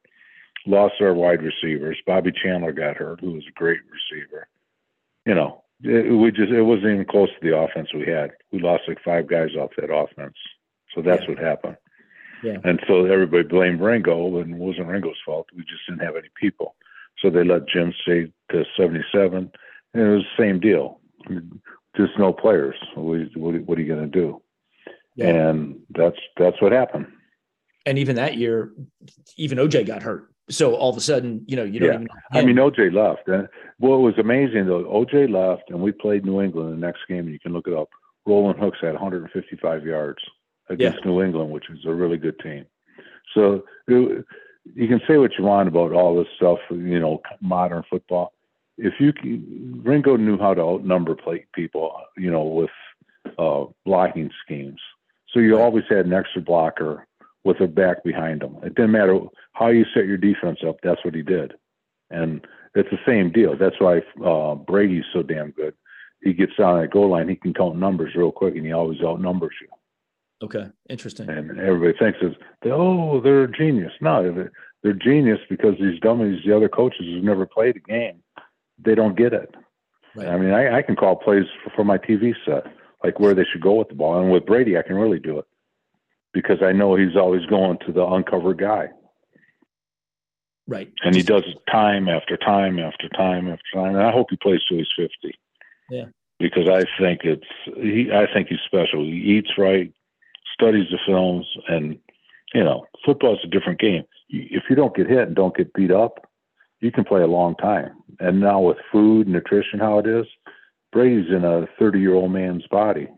lost our wide receivers. Bobby Chandler got hurt, who was a great receiver. You know, it, we just it wasn't even close to the offense we had. We lost like five guys off that offense, so that's yeah. what happened. Yeah. And so everybody blamed Ringo, and it wasn't Ringo's fault. We just didn't have any people. So they let Jim stay to 77, and it was the same deal. Just no players. What, what are you going to do? Yeah. And that's that's what happened. And even that year, even OJ got hurt so all of a sudden, you know, you don't yeah. even. I mean, OJ left. And what was amazing though, OJ left, and we played New England the next game. And you can look it up. Roland Hooks had 155 yards against yeah. New England, which is a really good team. So it, you can say what you want about all this stuff, you know, modern football. If you can, Ringo knew how to outnumber play people, you know, with uh, blocking schemes. So you always had an extra blocker with a back behind him. It didn't matter how you set your defense up. That's what he did, and it's the same deal. That's why uh, Brady's so damn good. He gets down that goal line, he can count numbers real quick, and he always outnumbers you. Okay, interesting. And everybody thinks it's oh they're a genius. No, they're, they're genius because these dummies, the other coaches who've never played a game, they don't get it. Right. I mean, I, I can call plays for, for my TV set, like where they should go with the ball, and with Brady, I can really do it because I know he's always going to the uncovered guy. Right. And he does it time after time after time after time. And I hope he plays till he's 50. Yeah. Because I think it's, he, I think he's special. He eats right, studies the films, and, you know, football's a different game. If you don't get hit and don't get beat up, you can play a long time. And now with food, nutrition, how it is, Brady's in a 30 year old man's body.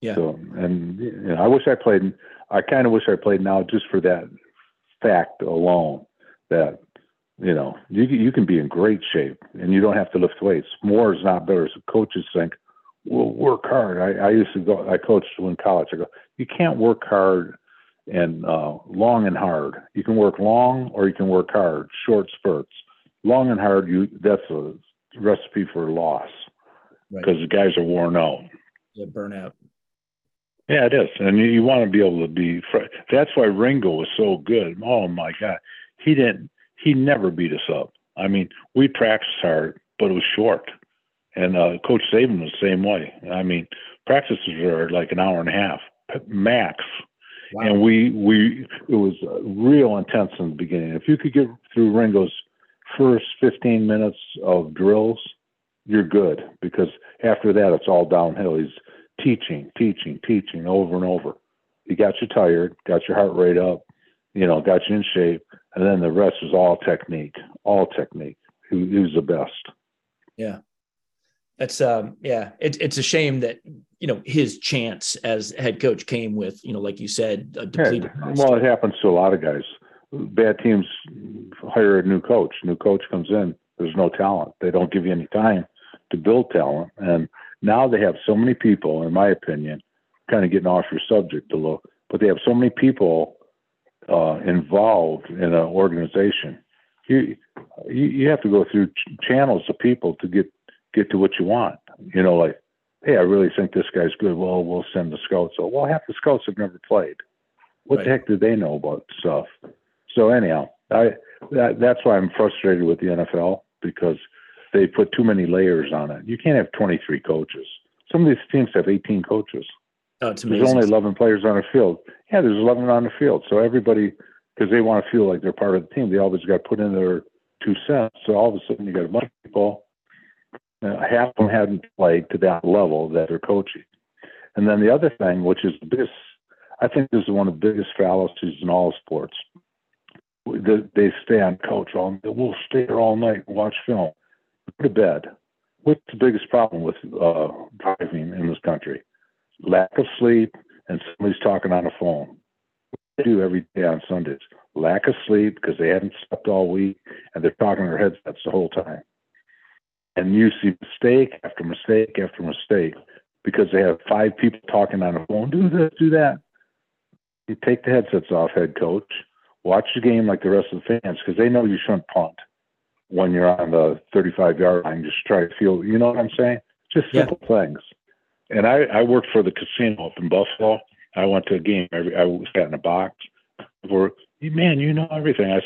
Yeah. So, and you know, I wish I played. I kind of wish I played now just for that fact alone that you know, you you can be in great shape and you don't have to lift weights. More is not better. So coaches think, well, work hard. I, I used to go. I coached in college. I go, you can't work hard and uh, long and hard. You can work long or you can work hard, short spurts. Long and hard, you that's a recipe for loss because right. the guys are worn out. Yeah, burnout. Yeah, it is, and you, you want to be able to be. That's why Ringo was so good. Oh my God, he didn't. He never beat us up. I mean, we practiced hard, but it was short. And uh, Coach Saban was the same way. I mean, practices are like an hour and a half max. Wow. And we we it was real intense in the beginning. If you could get through Ringo's first 15 minutes of drills, you're good because after that it's all downhill. He's teaching, teaching, teaching over and over. He got you tired, got your heart rate up, you know, got you in shape, and then the rest was all technique, all technique. He, he was the best. Yeah, that's um, yeah. It's it's a shame that you know his chance as head coach came with you know, like you said, a depleted. Yeah. Well, it happens to a lot of guys. Bad teams hire a new coach. New coach comes in. There's no talent. They don't give you any time to build talent, and now they have so many people, in my opinion, kind of getting off your subject a little, but they have so many people uh, involved in an organization. You, you you have to go through ch- channels of people to get get to what you want. You know, like, hey, I really think this guy's good. Well, we'll send the scouts. So, well, half the scouts have never played. What right. the heck do they know about stuff? So anyhow, I that, that's why I'm frustrated with the NFL because they put too many layers on it. You can't have 23 coaches. Some of these teams have 18 coaches. Oh, it's amazing. There's only 11 players on the field. Yeah, there's 11 on the field. So everybody, because they want to feel like they're part of the team, they always got to put in their two cents. So all of a sudden, you got a bunch of people. Uh, half of them hadn't played to that level that they're coaching. And then the other thing, which is this, I think this is one of the biggest fallacies in all sports. They stay on coach all. We'll stay here all night and watch film go to bed. What's the biggest problem with uh, driving in this country? Lack of sleep and somebody's talking on the phone. What they do every day on Sundays? Lack of sleep because they haven't slept all week and they're talking their headsets the whole time. And you see mistake after mistake after mistake because they have five people talking on the phone. Do this, do that. You take the headsets off, head coach. Watch the game like the rest of the fans because they know you shouldn't punt when you're on the 35 yard line. Just try to feel, you know what I'm saying? Just simple yeah. things. And I, I worked for the casino up in Buffalo. I went to a game. Every, I sat in a box. Where, man, you know everything. I,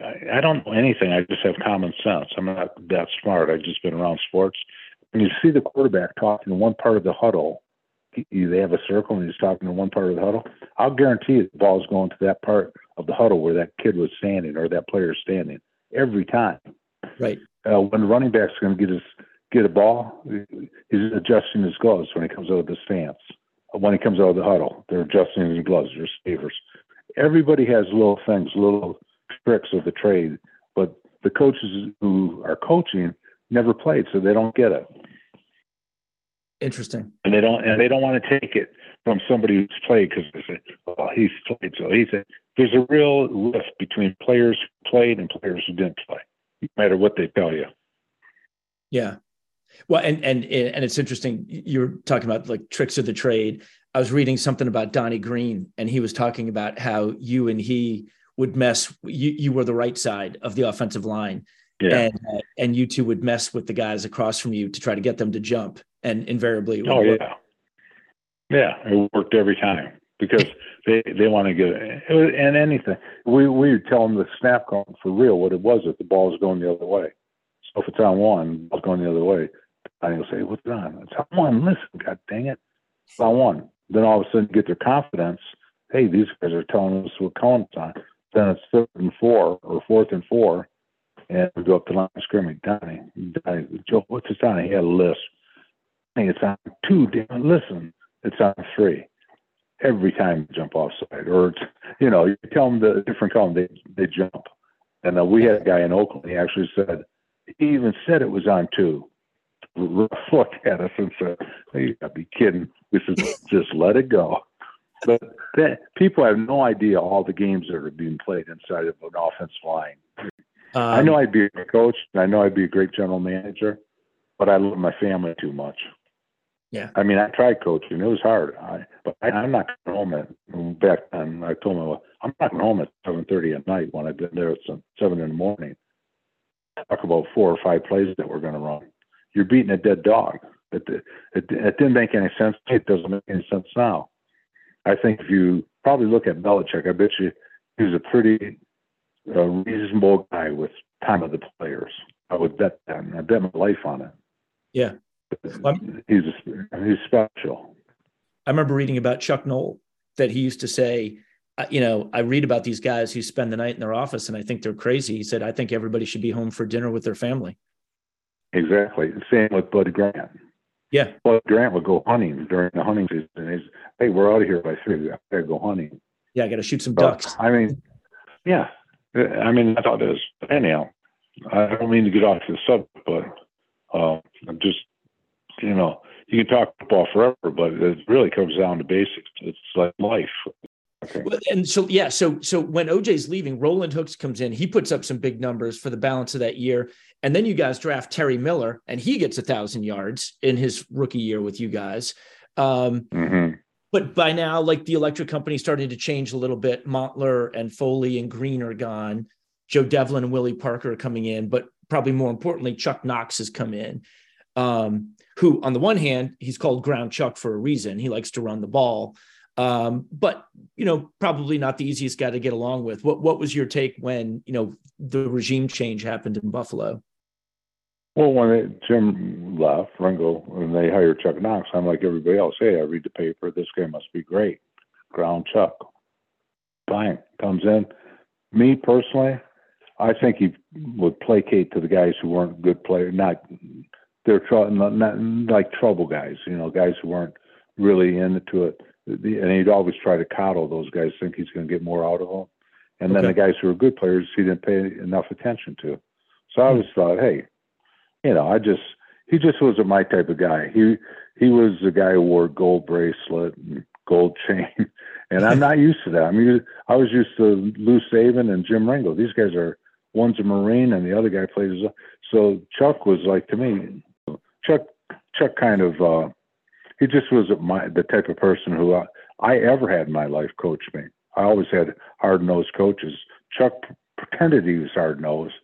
I, I don't know anything. I just have common sense. I'm not that smart. I've just been around sports. When you see the quarterback talking to one part of the huddle, he, they have a circle and he's talking to one part of the huddle. I'll guarantee you the ball's going to that part of the huddle where that kid was standing or that player is standing every time. Right. Uh, when the running back's going to get his get a ball, he's adjusting his gloves when he comes out of the stance. When he comes out of the huddle, they're adjusting his gloves, receivers. Everybody has little things, little tricks of the trade, but the coaches who are coaching never played, so they don't get it. Interesting. And they don't, and they don't want to take it from somebody who's played because they say, "Well, he's played." So he's a, there's a real lift between players who played and players who didn't play, no matter what they tell you. Yeah. Well, and and and it's interesting. You're talking about like tricks of the trade. I was reading something about Donnie Green, and he was talking about how you and he would mess. You you were the right side of the offensive line, yeah. and uh, and you two would mess with the guys across from you to try to get them to jump, and invariably. Oh yeah, yeah, it worked every time because they they want to get it. and anything. We we would tell them the snap count for real what it was if the ball is going the other way. So if it's on one, ball's going the other way. And he'll say, "What's it on?" It's on one. Listen, God dang it, it's on one. Then all of a sudden, get their confidence. Hey, these guys are telling us what count it's on. Then it's third and four or fourth and four, and we go up to line of scrimmage. Donnie, Donnie, Joe, what's it on? He had a list. Hey, it's on two. Damn, listen, it's on three every time they jump offside, or it's, you know, you tell them the different column, they they jump. And uh, we had a guy in Oakland. He actually said he even said it was on two. Looked at us and said, "You gotta be kidding!" We said, "Just let it go." But that, people have no idea all the games that are being played inside of an offense line. Um, I know I'd be a coach, and I know I'd be a great general manager, but I love my family too much. Yeah. I mean, I tried coaching. It was hard. I, but I, I'm not going home at back then. I told my wife, I'm not going home at 7:30 at night when I've been there at seven in the morning. Talk about four or five plays that we're going to run. You're beating a dead dog. It, it, it didn't make any sense. It doesn't make any sense now. I think if you probably look at Belichick, I bet you he was a pretty uh, reasonable guy with time of the players. I would bet that. I bet my life on it. Yeah. he's he's special. I remember reading about Chuck Noll that he used to say, uh, you know, I read about these guys who spend the night in their office and I think they're crazy. He said, I think everybody should be home for dinner with their family. Exactly. Same with Bud Grant. Yeah. Bud Grant would go hunting during the hunting season. He's, hey, we're out of here by three. I gotta go hunting. Yeah, I got to shoot some ducks. I mean, yeah. I mean, that's how it is. Anyhow, I don't mean to get off the subject, but uh, I'm just, you know, you can talk football forever, but it really comes down to basics. It's like life. Okay. And so, yeah, so so when OJ's leaving, Roland Hooks comes in. He puts up some big numbers for the balance of that year, and then you guys draft Terry Miller, and he gets a thousand yards in his rookie year with you guys. Um, mm-hmm. But by now, like the electric company starting to change a little bit. Montler and Foley and Green are gone. Joe Devlin and Willie Parker are coming in, but probably more importantly, Chuck Knox has come in. Um, who, on the one hand, he's called Ground Chuck for a reason. He likes to run the ball, um, but you know, probably not the easiest guy to get along with. What What was your take when you know the regime change happened in Buffalo? Well, when it, Jim left, Ringo, and they hired Chuck Knox, I'm like everybody else. Hey, I read the paper. This guy must be great. Ground Chuck. Fine. Comes in. Me personally, I think he would placate to the guys who weren't good players, not they're tr- not, not like trouble guys, you know, guys who weren't really into it. And he'd always try to coddle those guys, think he's going to get more out of them. And okay. then the guys who were good players, he didn't pay enough attention to. So I always hmm. thought, hey, you know, I just he just wasn't my type of guy. He he was the guy who wore gold bracelet and gold chain, and I'm not used to that. I mean, I was used to Lou Saban and Jim Ringo. These guys are one's a Marine and the other guy plays. So Chuck was like to me, Chuck Chuck kind of uh, he just wasn't my the type of person who I, I ever had in my life coach me. I always had hard nosed coaches. Chuck pretended he was hard nosed,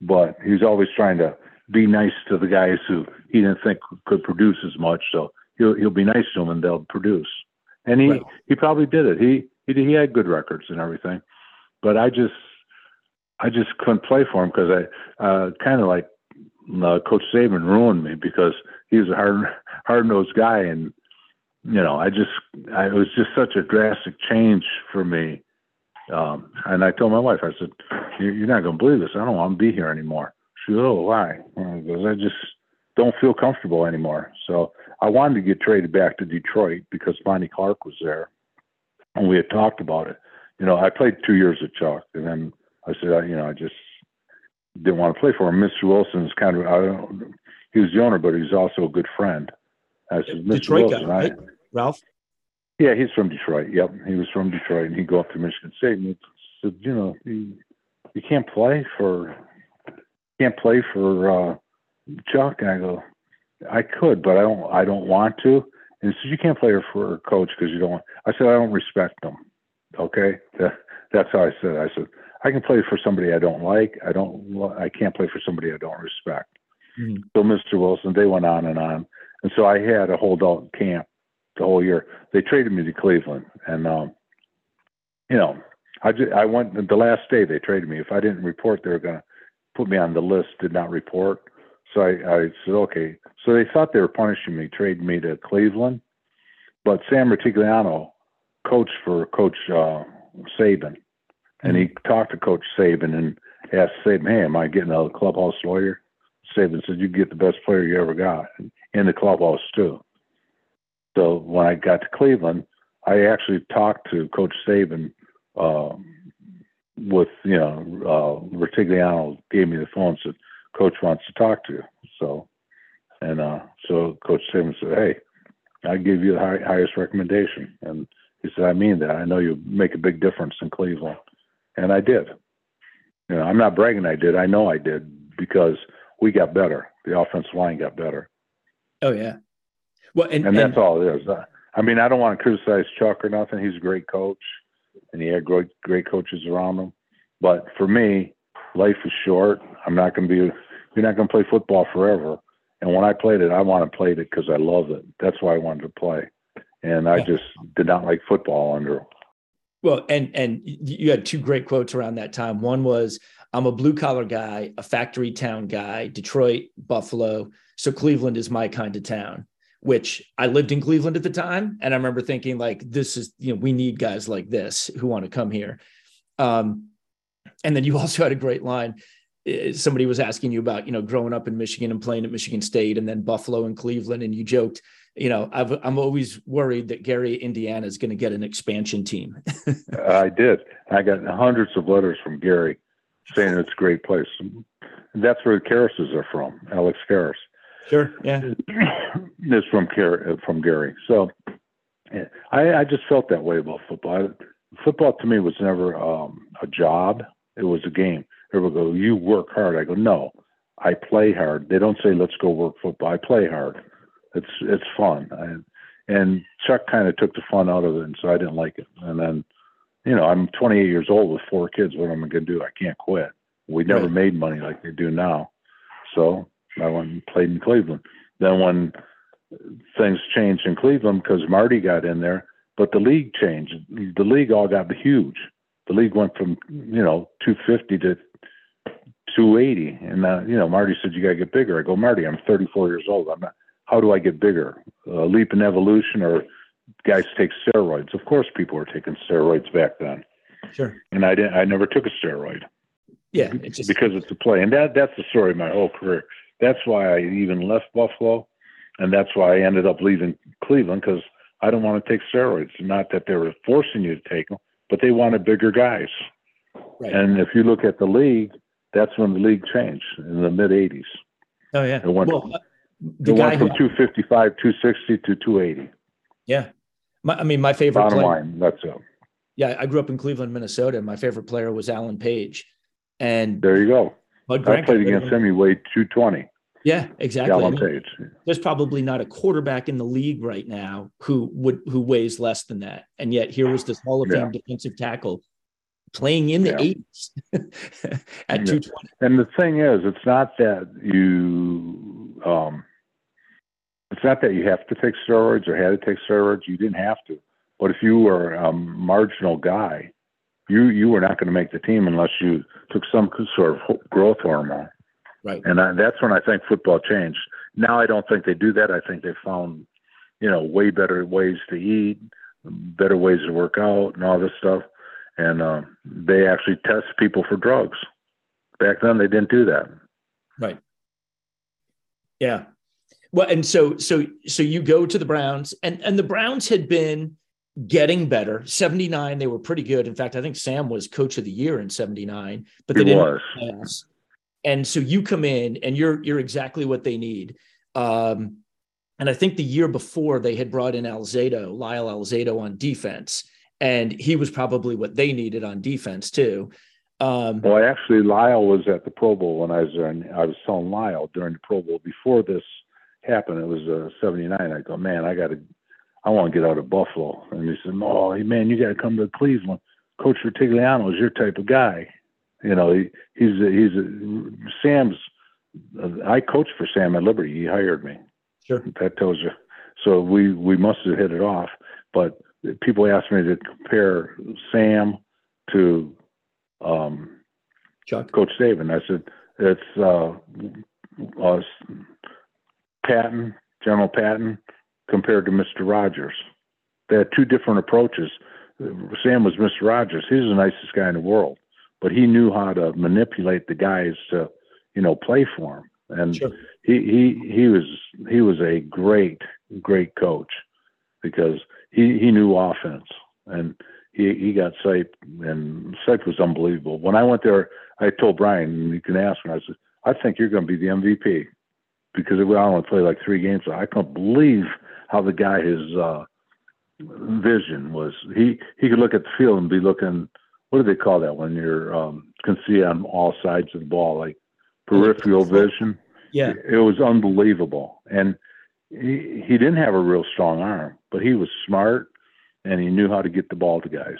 but he was always trying to be nice to the guys who he didn't think could produce as much. So he'll he'll be nice to them and they'll produce. And he right. he probably did it. He he he had good records and everything, but I just I just couldn't play for him because I uh, kind of like uh, Coach Saban ruined me because he was a hard hard nosed guy and you know I just I, it was just such a drastic change for me. Um, and I told my wife, I said, "You're not going to believe this. I don't want to be here anymore." "Oh, why?" Because I just don't feel comfortable anymore. So I wanted to get traded back to Detroit because Monty Clark was there, and we had talked about it. You know, I played two years at Chuck, and then I said, I, you know, I just didn't want to play for him. Mr. Wilson's kind of, I don't, he was the owner, but he's also a good friend. I said, Mr. Detroit Wilson, guy, right? I, Ralph. Yeah, he's from Detroit. Yep, he was from Detroit, and he'd go up to Michigan State, and he said, you know, you, you can't play for can't play for uh, Chuck. And I go, I could, but I don't. I don't want to. And he says, you can't play for a coach because you don't. Want. I said, I don't respect them. Okay, that, that's how I said. I said, I can play for somebody I don't like. I don't. I can't play for somebody I don't respect. Mm-hmm. So Mr. Wilson, they went on and on, and so I had a holdout camp the whole year. They traded me to Cleveland, and um, you know, I just, I went the last day they traded me. If I didn't report, they were gonna put me on the list, did not report. So I, I said, okay. So they thought they were punishing me, trading me to Cleveland. But Sam Rutigliano coached for Coach uh, Saban. And he mm-hmm. talked to Coach Saban and asked Saban, hey, am I getting a clubhouse lawyer? Saban said, you get the best player you ever got in the clubhouse, too. So when I got to Cleveland, I actually talked to Coach Saban uh, with you know uh, Rutigliano gave me the phone said coach wants to talk to you so and uh, so coach Saban said hey I give you the high, highest recommendation and he said I mean that I know you make a big difference in Cleveland and I did You know, I'm not bragging. I did. I know I did because we got better. The offensive line got better. Oh yeah. Well, and, and that's and, all it is. I mean, I don't want to criticize Chuck or nothing. He's a great coach, and he had great great coaches around him. But for me, life is short. I'm not going to be. You're not going to play football forever. And when I played it, I wanted to play it because I loved it. That's why I wanted to play. And I yeah. just did not like football under. Well, and and you had two great quotes around that time. One was, "I'm a blue collar guy, a factory town guy, Detroit, Buffalo, so Cleveland is my kind of town." Which I lived in Cleveland at the time, and I remember thinking like, "This is you know we need guys like this who want to come here." Um, and then you also had a great line Eh, somebody was asking you about you know growing up in Michigan and playing at Michigan State and then Buffalo and Cleveland and you joked you know i am always worried that Gary Indiana is going to get an expansion team. I did. I got hundreds of letters from Gary saying it's a great place. That's where the Karrases are from. Alex Karras. Sure. Yeah. Is from from Gary. So I, I just felt that way about football. football to me was never um, a job. It was a game People go, you work hard. I go, no, I play hard. They don't say let's go work football. I play hard. It's it's fun. I, and Chuck kind of took the fun out of it, and so I didn't like it. And then, you know, I'm 28 years old with four kids. What am I going to do? I can't quit. We never right. made money like they do now, so I went and played in Cleveland. Then when things changed in Cleveland because Marty got in there, but the league changed. The league all got huge. The league went from you know 250 to 280. And, uh, you know, Marty said, you got to get bigger. I go, Marty, I'm 34 years old. I'm not, how do I get bigger? A leap in evolution or guys take steroids? Of course, people were taking steroids back then. Sure. And I didn't, I never took a steroid. Yeah. It's just... Because it's a play. And that, that's the story of my whole career. That's why I even left Buffalo. And that's why I ended up leaving Cleveland because I don't want to take steroids. Not that they were forcing you to take them, but they wanted bigger guys. Right. And if you look at the league, that's when the league changed in the mid 80s. Oh, yeah. It went, well, uh, it went from who, 255, 260 to 280. Yeah. My, I mean, my favorite Bottom player, line, that's it. Yeah, I grew up in Cleveland, Minnesota. And my favorite player was Alan Page. And there you go. Bud I played against him. He weighed 220. Yeah, exactly. Page. There's probably not a quarterback in the league right now who would who weighs less than that. And yet here was this Hall of Fame yeah. defensive tackle playing in the yeah. 80s at 220. And the thing is, it's not that you, um, it's not that you have to take steroids or had to take steroids. You didn't have to. But if you were a marginal guy, you you were not going to make the team unless you took some sort of growth hormone. Right. And I, that's when I think football changed. Now I don't think they do that. I think they found, you know, way better ways to eat, better ways to work out, and all this stuff and uh, they actually test people for drugs. Back then, they didn't do that. Right. Yeah. Well, and so so so you go to the Browns, and and the Browns had been getting better. Seventy nine, they were pretty good. In fact, I think Sam was coach of the year in seventy nine, but they he didn't pass. And so you come in, and you're you're exactly what they need. Um, and I think the year before they had brought in Alzado, Lyle Alzado on defense and he was probably what they needed on defense too. Um, well, actually, Lyle was at the Pro Bowl when I was there, and I was telling Lyle during the Pro Bowl before this happened. It was uh, '79. I go, man, I got to, I want to get out of Buffalo. And he said, oh, man, you got to come to Cleveland. Coach Rutigliano is your type of guy. You know, he, he's a, he's a, Sam's. Uh, I coached for Sam at Liberty. He hired me. Sure. That tells you. So we we must have hit it off. But people ask me to compare Sam to um, Chuck. Coach Saban. I said it's uh, uh, Patton, General Patton, compared to Mr. Rogers. They had two different approaches. Sam was Mr. Rogers. He's the nicest guy in the world, but he knew how to manipulate the guys to, you know, play for him. And sure. he he he was he was a great great coach because he he knew offense and he he got Sipe and Sipe was unbelievable. When I went there, I told Brian, you can ask him. I said, I think you're going to be the MVP because we only played like three games. I can't believe how the guy his uh, vision was. He he could look at the field and be looking. What do they call that when you're um, can see on all sides of the ball, like peripheral vision. Yeah, it was unbelievable. And he, he didn't have a real strong arm, but he was smart and he knew how to get the ball to guys.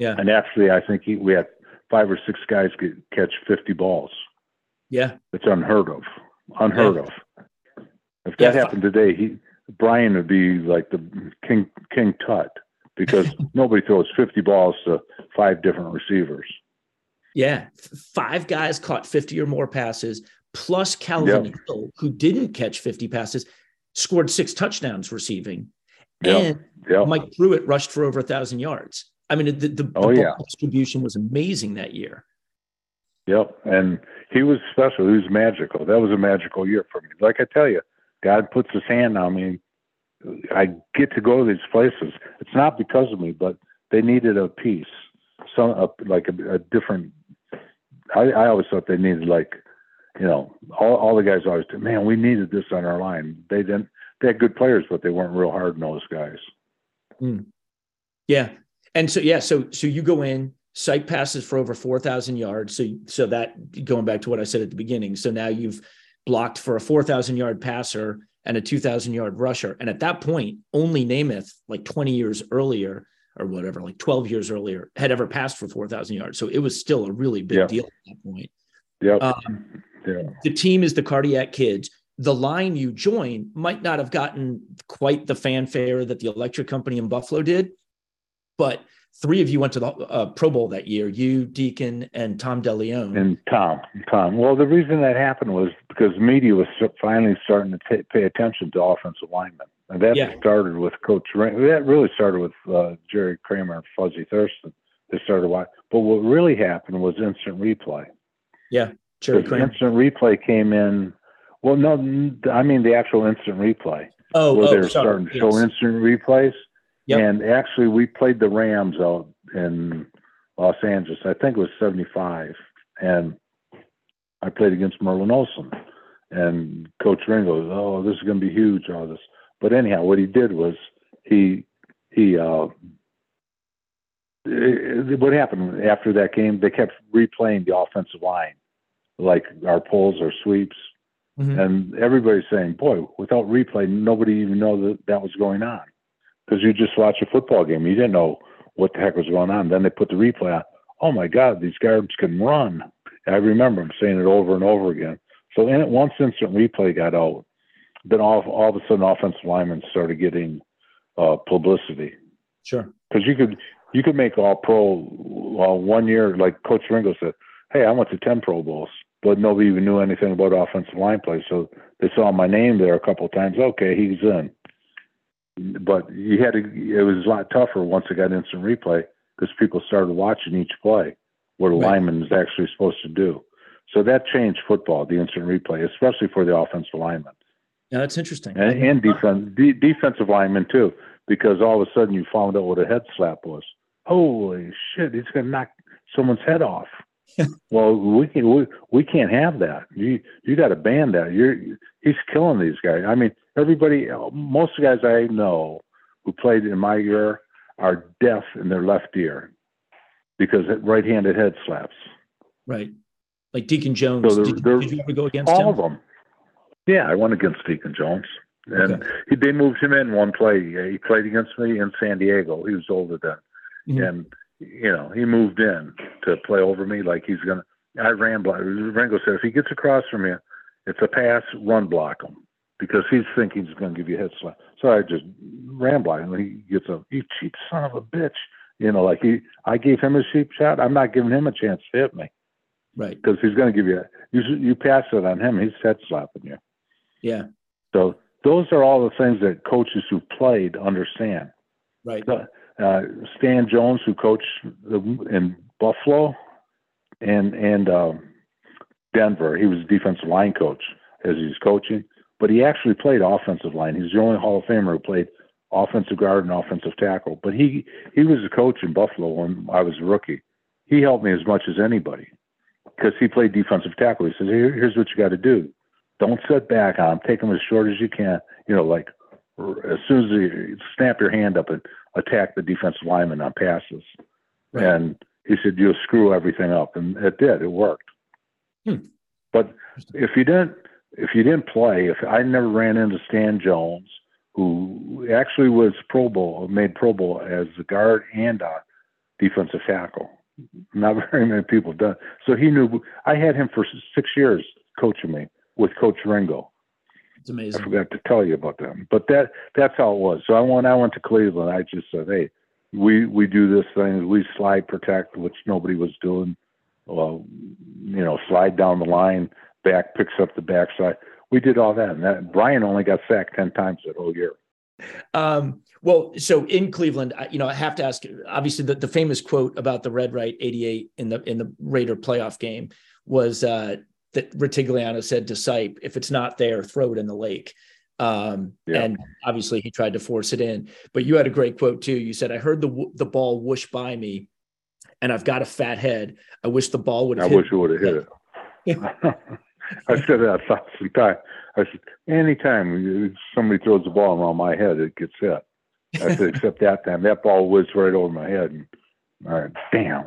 Yeah. And actually, I think he, we had five or six guys get, catch 50 balls. Yeah. It's unheard of. Unheard yeah. of. If that yeah. happened today, he Brian would be like the king king tut because nobody throws 50 balls to five different receivers. Yeah, five guys caught 50 or more passes, plus Calvin yep. Hill, who didn't catch 50 passes, scored six touchdowns receiving. Yep. And yep. Mike Pruitt rushed for over a thousand yards. I mean, the, the, oh, the yeah. distribution was amazing that year. Yep. And he was special. He was magical. That was a magical year for me. Like I tell you, God puts his hand on me. I get to go to these places. It's not because of me, but they needed a piece, some a, like a, a different. I, I always thought they needed like, you know, all, all the guys always said, man, we needed this on our line. They didn't. They had good players, but they weren't real hard nosed guys. Mm. Yeah, and so yeah, so so you go in, Sipe passes for over four thousand yards. So so that going back to what I said at the beginning. So now you've blocked for a four thousand yard passer and a two thousand yard rusher. And at that point, only Namath, like twenty years earlier or whatever, like twelve years earlier, had ever passed for four thousand yards. So it was still a really big yeah. deal at that point. Yeah. Um, yeah. The team is the cardiac kids the line you join might not have gotten quite the fanfare that the electric company in Buffalo did, but three of you went to the uh, Pro Bowl that year. You, Dieken, and Tom DeLeon. And Tom, Tom. Well, the reason that happened was because media was finally starting to t- pay attention to offensive linemen, and that yeah. started with Coach. Ring- that really started with uh, Jerry Kramer and Fuzzy Thurston. They started watching, but what really happened was instant replay. Yeah, Jerry Kramer. Instant replay came in. Well, no, I mean the actual instant replay. Oh, where oh, they're sorry. starting to yes. show instant replays. Yep. And actually, we played the Rams out in Los Angeles. I think it was 75. And I played against Merlin Olsen. And Coach Ringo, oh, this is going to be huge, all this. But anyhow, what he did was he, he, uh, it, what happened after that game, they kept replaying the offensive line, like our pulls or sweeps. Mm-hmm. And everybody's saying, boy, without replay, nobody even know that that was going on because you just watch a football game. You didn't know what the heck was going on. Then they put the replay on. Oh my God, these guards can run. I remember them saying it over and over again. So in, it, once instant replay got out, then all, all of a sudden offensive linemen started getting uh, publicity. Sure. Because you could you could make all pro well, one year, like Coach Ringo said, hey, I went to 10 Pro Bowls, but nobody even knew anything about offensive line play. So they saw my name there a couple of times. Okay, he's in but you had to. It was a lot tougher once it got instant replay because people started watching each play, what a right. lineman is actually supposed to do. So that changed football, the instant replay, especially for the offensive lineman. Yeah, that's interesting. And, and defense, de- defensive lineman too, because all of a sudden you found out what a head slap was. Holy shit, he's going to knock someone's head off. well, we can we, we can't have that. You you got to ban that. You're he's killing these guys. I mean, everybody, most of the guys I know who played in my year are deaf in their left ear because right-handed head slaps. Right, like Deacon Jones. So did, did, you ever go against all him? of them? Yeah, I went against Deacon Jones, and okay. he, they moved him in one play. He played against me in San Diego. He was older then, mm-hmm. and you know he moved in to play over me like he's gonna. I ran block. Ringo said if he gets across from you, it's a pass, run block him because he's thinking he's going to give you a head slap. So I just by him. He gets a you cheap son of a bitch. You know, like he, I gave him a cheap shot. I'm not giving him a chance to hit me. Right. Because he's going to give you, a, you, you pass it on him, he's head slapping you. Yeah. So those are all the things that coaches who played understand. Right. Uh, Stan Jones, who coached in Buffalo and, and, um, Denver, he was defensive line coach as he was coaching but he actually played offensive line. He's the only Hall of Famer who played offensive guard and offensive tackle. But he he was a coach in Buffalo when I was a rookie. He helped me as much as anybody because he played defensive tackle. He says, Here, "Here's what you got to do: don't sit back on him. Take him as short as you can. You know, like as soon as you snap your hand up and attack the defensive lineman on passes." Right. And he said you'll screw everything up, and it did. It worked. Hmm. But if you didn't, if you didn't play, if I never ran into Stan Jones, who actually was Pro Bowl, made Pro Bowl as a guard and a defensive tackle. Not very many people done. So he knew. I had him for six years coaching me with Coach Ringo. It's amazing. I forgot to tell you about them, but that that's how it was. So I when I went to Cleveland, I just said, "Hey, we we do this thing. We slide protect, which nobody was doing. Well, you know, slide down the line, back picks up the backside. We did all that, and that Brian only got sacked ten times that whole year. Um, well, so in Cleveland, you know, I have to ask. Obviously, the, the famous quote about the red right '88 in the in the Raider playoff game was uh, that Rutigliano said to Sipe, "If it's not there, throw it in the lake." Um, yeah. And obviously, he tried to force it in. But you had a great quote too. You said, "I heard the the ball whoosh by me, and I've got a fat head. I wish the ball would. I wish it would have hit it." I said that a thousand times. I said, anytime somebody throws the ball around my head, it gets hit. I said, except that time, that ball whizzed right over my head. And, right, damn.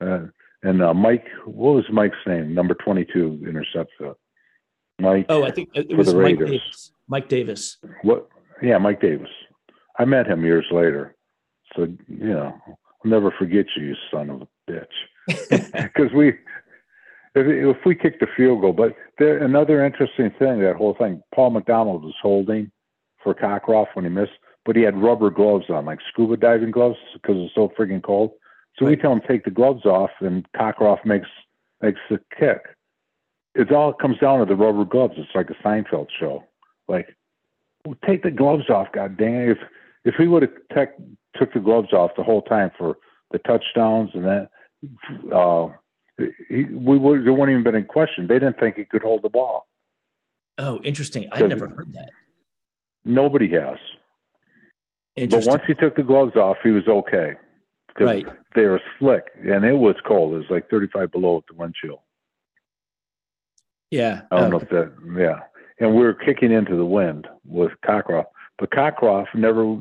Uh, and uh, Mike, what was Mike's name? Number 22 intercepts it. Mike. Oh, I think it was Mike Davis. Mike Davis. What? Yeah, Mike Davis. I met him years later. So, you know, I'll never forget you, you son of a bitch. Because we, if, if we kicked a field goal, but there, another interesting thing, that whole thing, Paul McDonald was holding for Cockroft when he missed, but he had rubber gloves on, like scuba diving gloves, because it's so freaking cold. So right. we tell him take the gloves off, and Cockroft makes makes the kick. It all comes down to the rubber gloves. It's like a Seinfeld show. Like, well, take the gloves off, God damn! If if he would have took the gloves off the whole time for the touchdowns and that, uh, he, we would there wouldn't even been in question. They didn't think he could hold the ball. Oh, interesting. I never heard that. Nobody has. But once he took the gloves off, he was okay. Right. They were slick, and it was cold. It was like 35 below at the wind chill. Yeah. I don't know if that. Yeah. And we were kicking into the wind with Cockroft, but Cockroft never,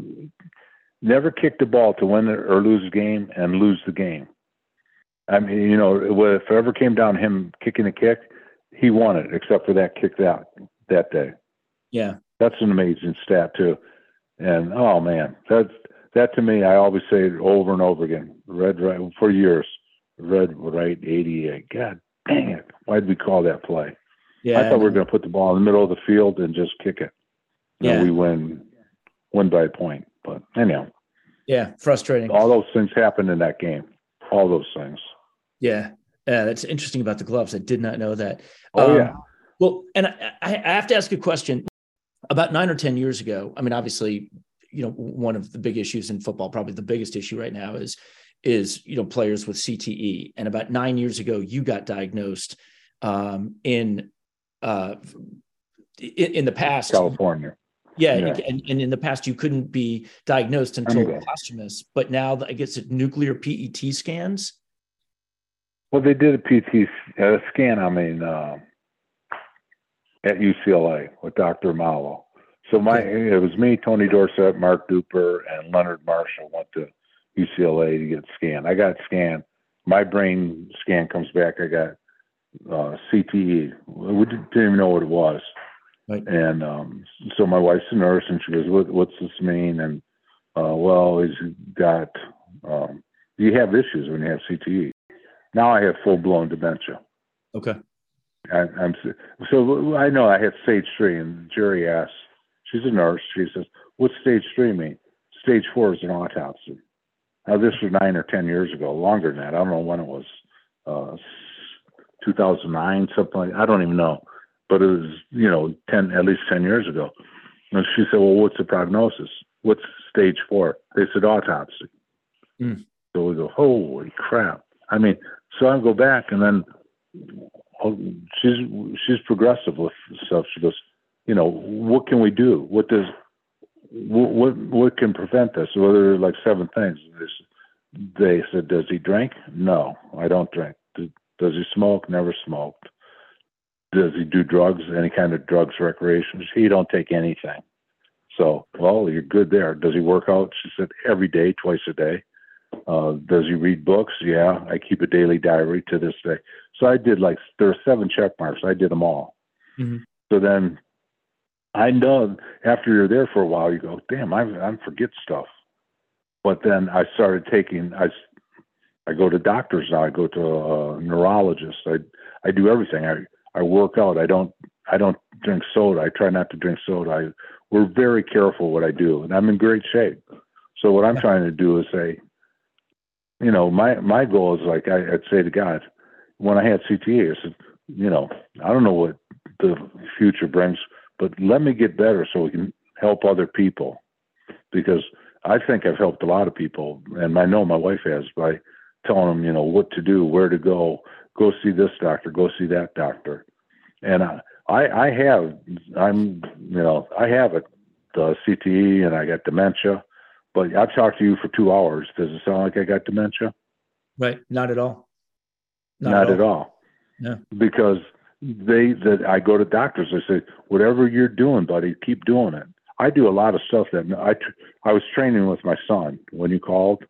never kicked the ball to win or lose the game and lose the game. I mean, you know, if it ever came down to him kicking a kick, he won it, except for that kick that that day. Yeah, that's an amazing stat too. And oh man, that's that to me. I always say it over and over again. Red right for years. Red right eighty eight. God dang it! Why did we call that play? Yeah, I thought we were going to put the ball in the middle of the field and just kick it. Yeah, and we win win by a point. But anyhow. Yeah, frustrating. All those things happened in that game. All those things. Yeah. Yeah, that's interesting about the gloves. I did not know that. Oh um, yeah. Well, and I, I have to ask a question. About nine or ten years ago, I mean, obviously, you know, one of the big issues in football, probably the biggest issue right now, is is you know players with CTE. And about nine years ago, you got diagnosed um, in uh, in, in the past, California. Yeah, yeah. And, and, in the past you couldn't be diagnosed until posthumous, but now I guess it nuclear PET scans well, they did a PT a scan. I mean, uh, at UCLA with Dr. Malo. So my it was me, Tony Dorsett, Mark Duper, and Leonard Marshall went to UCLA to get scanned. I got scanned. My brain scan comes back. I got uh, CTE. We didn't even know what it was. Right. And um, so my wife's a nurse, and she goes, what, "What's this mean?" And uh, well, he's got. Um, you have issues when you have CTE. Now I have full blown dementia. Okay. I, am so I know I have stage three, and the jury asks. She's a nurse. She says, "What's stage three mean?" Stage four is an autopsy. Now this was nine or ten years ago, longer than that. I don't know when it was, uh, 2009, something like. I don't even know, but it was you know ten at least ten years ago. And she said, "Well, what's the prognosis? What's stage four? They said autopsy. Mm. So we go, "Holy crap!" I mean, so I go back, and then oh, she's she's progressive with stuff. She goes, you know, what can we do? What does what what, what can prevent this? Well, there are like seven things. They said, does he drink? No, I don't drink. Does he smoke? Never smoked. Does he do drugs? Any kind of drugs, recreations? He don't take anything. So, well, you're good there. Does he work out? She said every day, twice a day. Uh, does he read books? Yeah, I keep a daily diary to this day. So I did like there are seven check marks. I did them all. Mm-hmm. So then I know after you're there for a while, you go, damn, I I forget stuff. But then I started taking I I go to doctors now. I go to a neurologist. I I do everything. I I work out. I don't I don't drink soda. I try not to drink soda. I we're very careful what I do, and I'm in great shape. So what I'm trying to do is say, you know, my my goal is like I, would say to God, when I had CTE, I said, you know, I don't know what the future brings, but let me get better so we can help other people, because I think I've helped a lot of people, and I know my wife has by telling them, you know, what to do, where to go, go see this doctor, go see that doctor, and I I, I have I'm you know I have a the CTE and I got dementia, but I've talked to you for two hours. Does it sound like I got dementia? Right, not at all. Not, not at, all. all. Yeah, because they that I go to doctors. They say, whatever you're doing, buddy, keep doing it. I do a lot of stuff that I I was training with my son when you called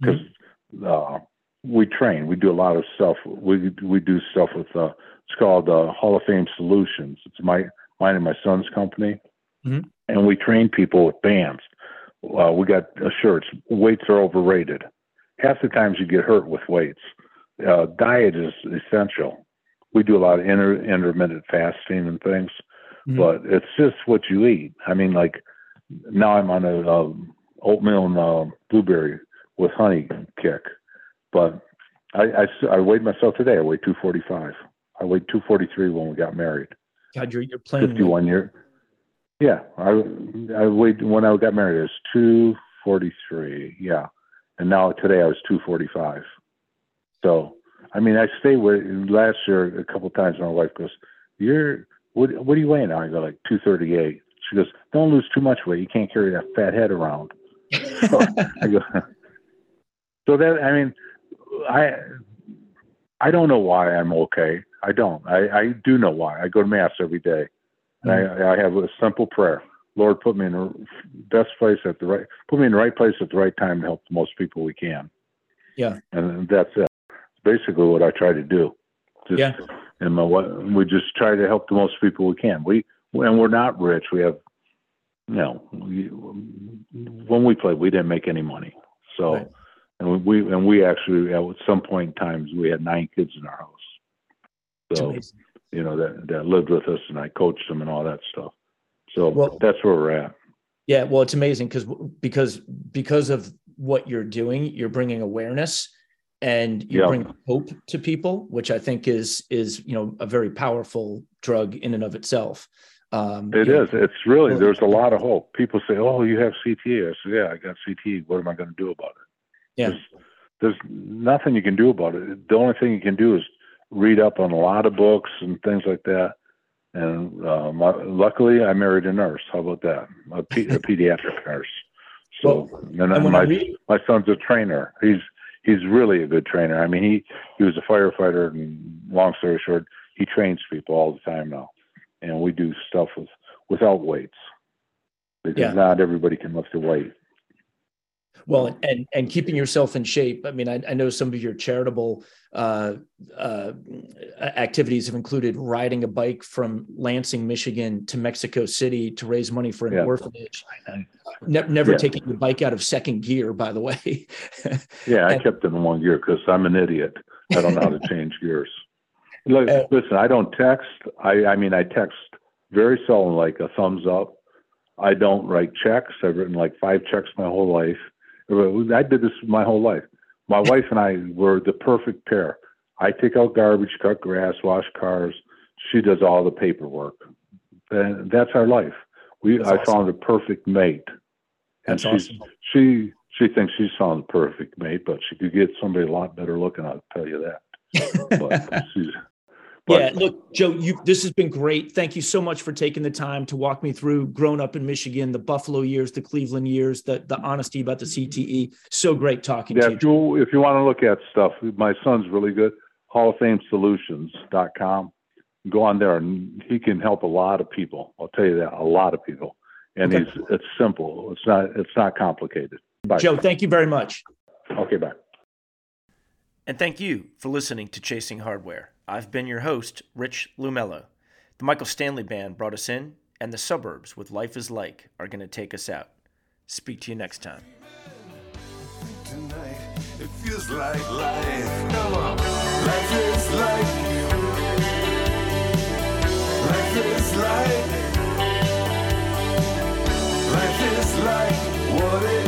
because mm-hmm. uh, we train. We do a lot of stuff. We we do stuff with. Uh, it's called uh, Hall of Fame Solutions. It's my mine and my son's company, mm-hmm. and we train people with bands. Uh, we got uh, shirts. Weights are overrated. Half the times you get hurt with weights. Uh, diet is essential. We do a lot of inter- intermittent fasting and things, mm-hmm. but it's just what you eat. I mean, like now I'm on a, oatmeal and uh, blueberry with honey kick, but I, I, I weighed myself today. I weighed 245. I weighed 243 when we got married. God, you're you're playing 51 year. Yeah, I I weighed when I got married. It was 243. Yeah, and now today I was 245. So I mean, I stay with last year a couple times. My wife goes, "You're what? What are you weighing now?" I go like 238. She goes, "Don't lose too much weight. You can't carry that fat head around." so, I go, so that I mean, I I don't know why I'm okay. I don't. I, I do know why. I go to mass every day. And mm-hmm. I, I have a simple prayer. Lord, put me in the best place at the right, put me in the right place at the right time to help the most people we can. Yeah. And that's it. Basically what I try to do. Just, yeah. And my, we just try to help the most people we can. We, and we're not rich. We have, you know, we, when we played, we didn't make any money. So, right. and we, and we actually, at some point in times, we had nine kids in our house. So, you know, that, that lived with us and I coached them and all that stuff. So well, that's where we're at. Yeah. Well, it's amazing because, because, because of what you're doing, you're bringing awareness and you yeah. bring hope to people, which I think is, is, you know, a very powerful drug in and of itself. Um, it is. Know, it's really, well, there's a lot of hope. People say, Oh, you have CTE. I said, yeah, I got CTE. What am I going to do about it? Yeah. There's, there's nothing you can do about it. The only thing you can do is read up on a lot of books and things like that. And uh, my, luckily, I married a nurse. How about that? A, pe- a pediatric nurse. So, well, and, and my read- my son's a trainer. He's he's really a good trainer. I mean, he he was a firefighter, and long story short, he trains people all the time now. And we do stuff with without weights because yeah. not everybody can lift a weight. Well, and and keeping yourself in shape. I mean, I, I know some of your charitable uh, uh, activities have included riding a bike from Lansing, Michigan, to Mexico City to raise money for an yeah. orphanage. Ne- never yeah. taking the bike out of second gear, by the way. yeah, I and, kept it in one gear because I'm an idiot. I don't know how to change gears. Look, uh, listen, I don't text. I, I mean, I text very seldom, like a thumbs up. I don't write checks. I've written like five checks my whole life. I did this my whole life. My wife and I were the perfect pair. I take out garbage, cut grass, wash cars. She does all the paperwork. And that's our life. We that's I awesome. found a perfect mate. And that's awesome. she she thinks she's found the perfect mate, but she could get somebody a lot better looking, I'll tell you that. but she's but, yeah, look, Joe, you this has been great. Thank you so much for taking the time to walk me through growing up in Michigan, the Buffalo years, the Cleveland years, the the honesty about the CTE. So great talking yeah, to you. If you if you want to look at stuff, my son's really good. Hall of Fame Solutions.com. Go on there and he can help a lot of people. I'll tell you that, a lot of people. And okay. he's it's simple. It's not it's not complicated. Bye. Joe, thank you very much. Okay, bye. And thank you for listening to Chasing Hardware. I've been your host, Rich Lumello. The Michael Stanley Band brought us in, and the suburbs with Life is Like are going to take us out. Speak to you next time. It feels like life. Come on. Life is like. Life is like. Life is like what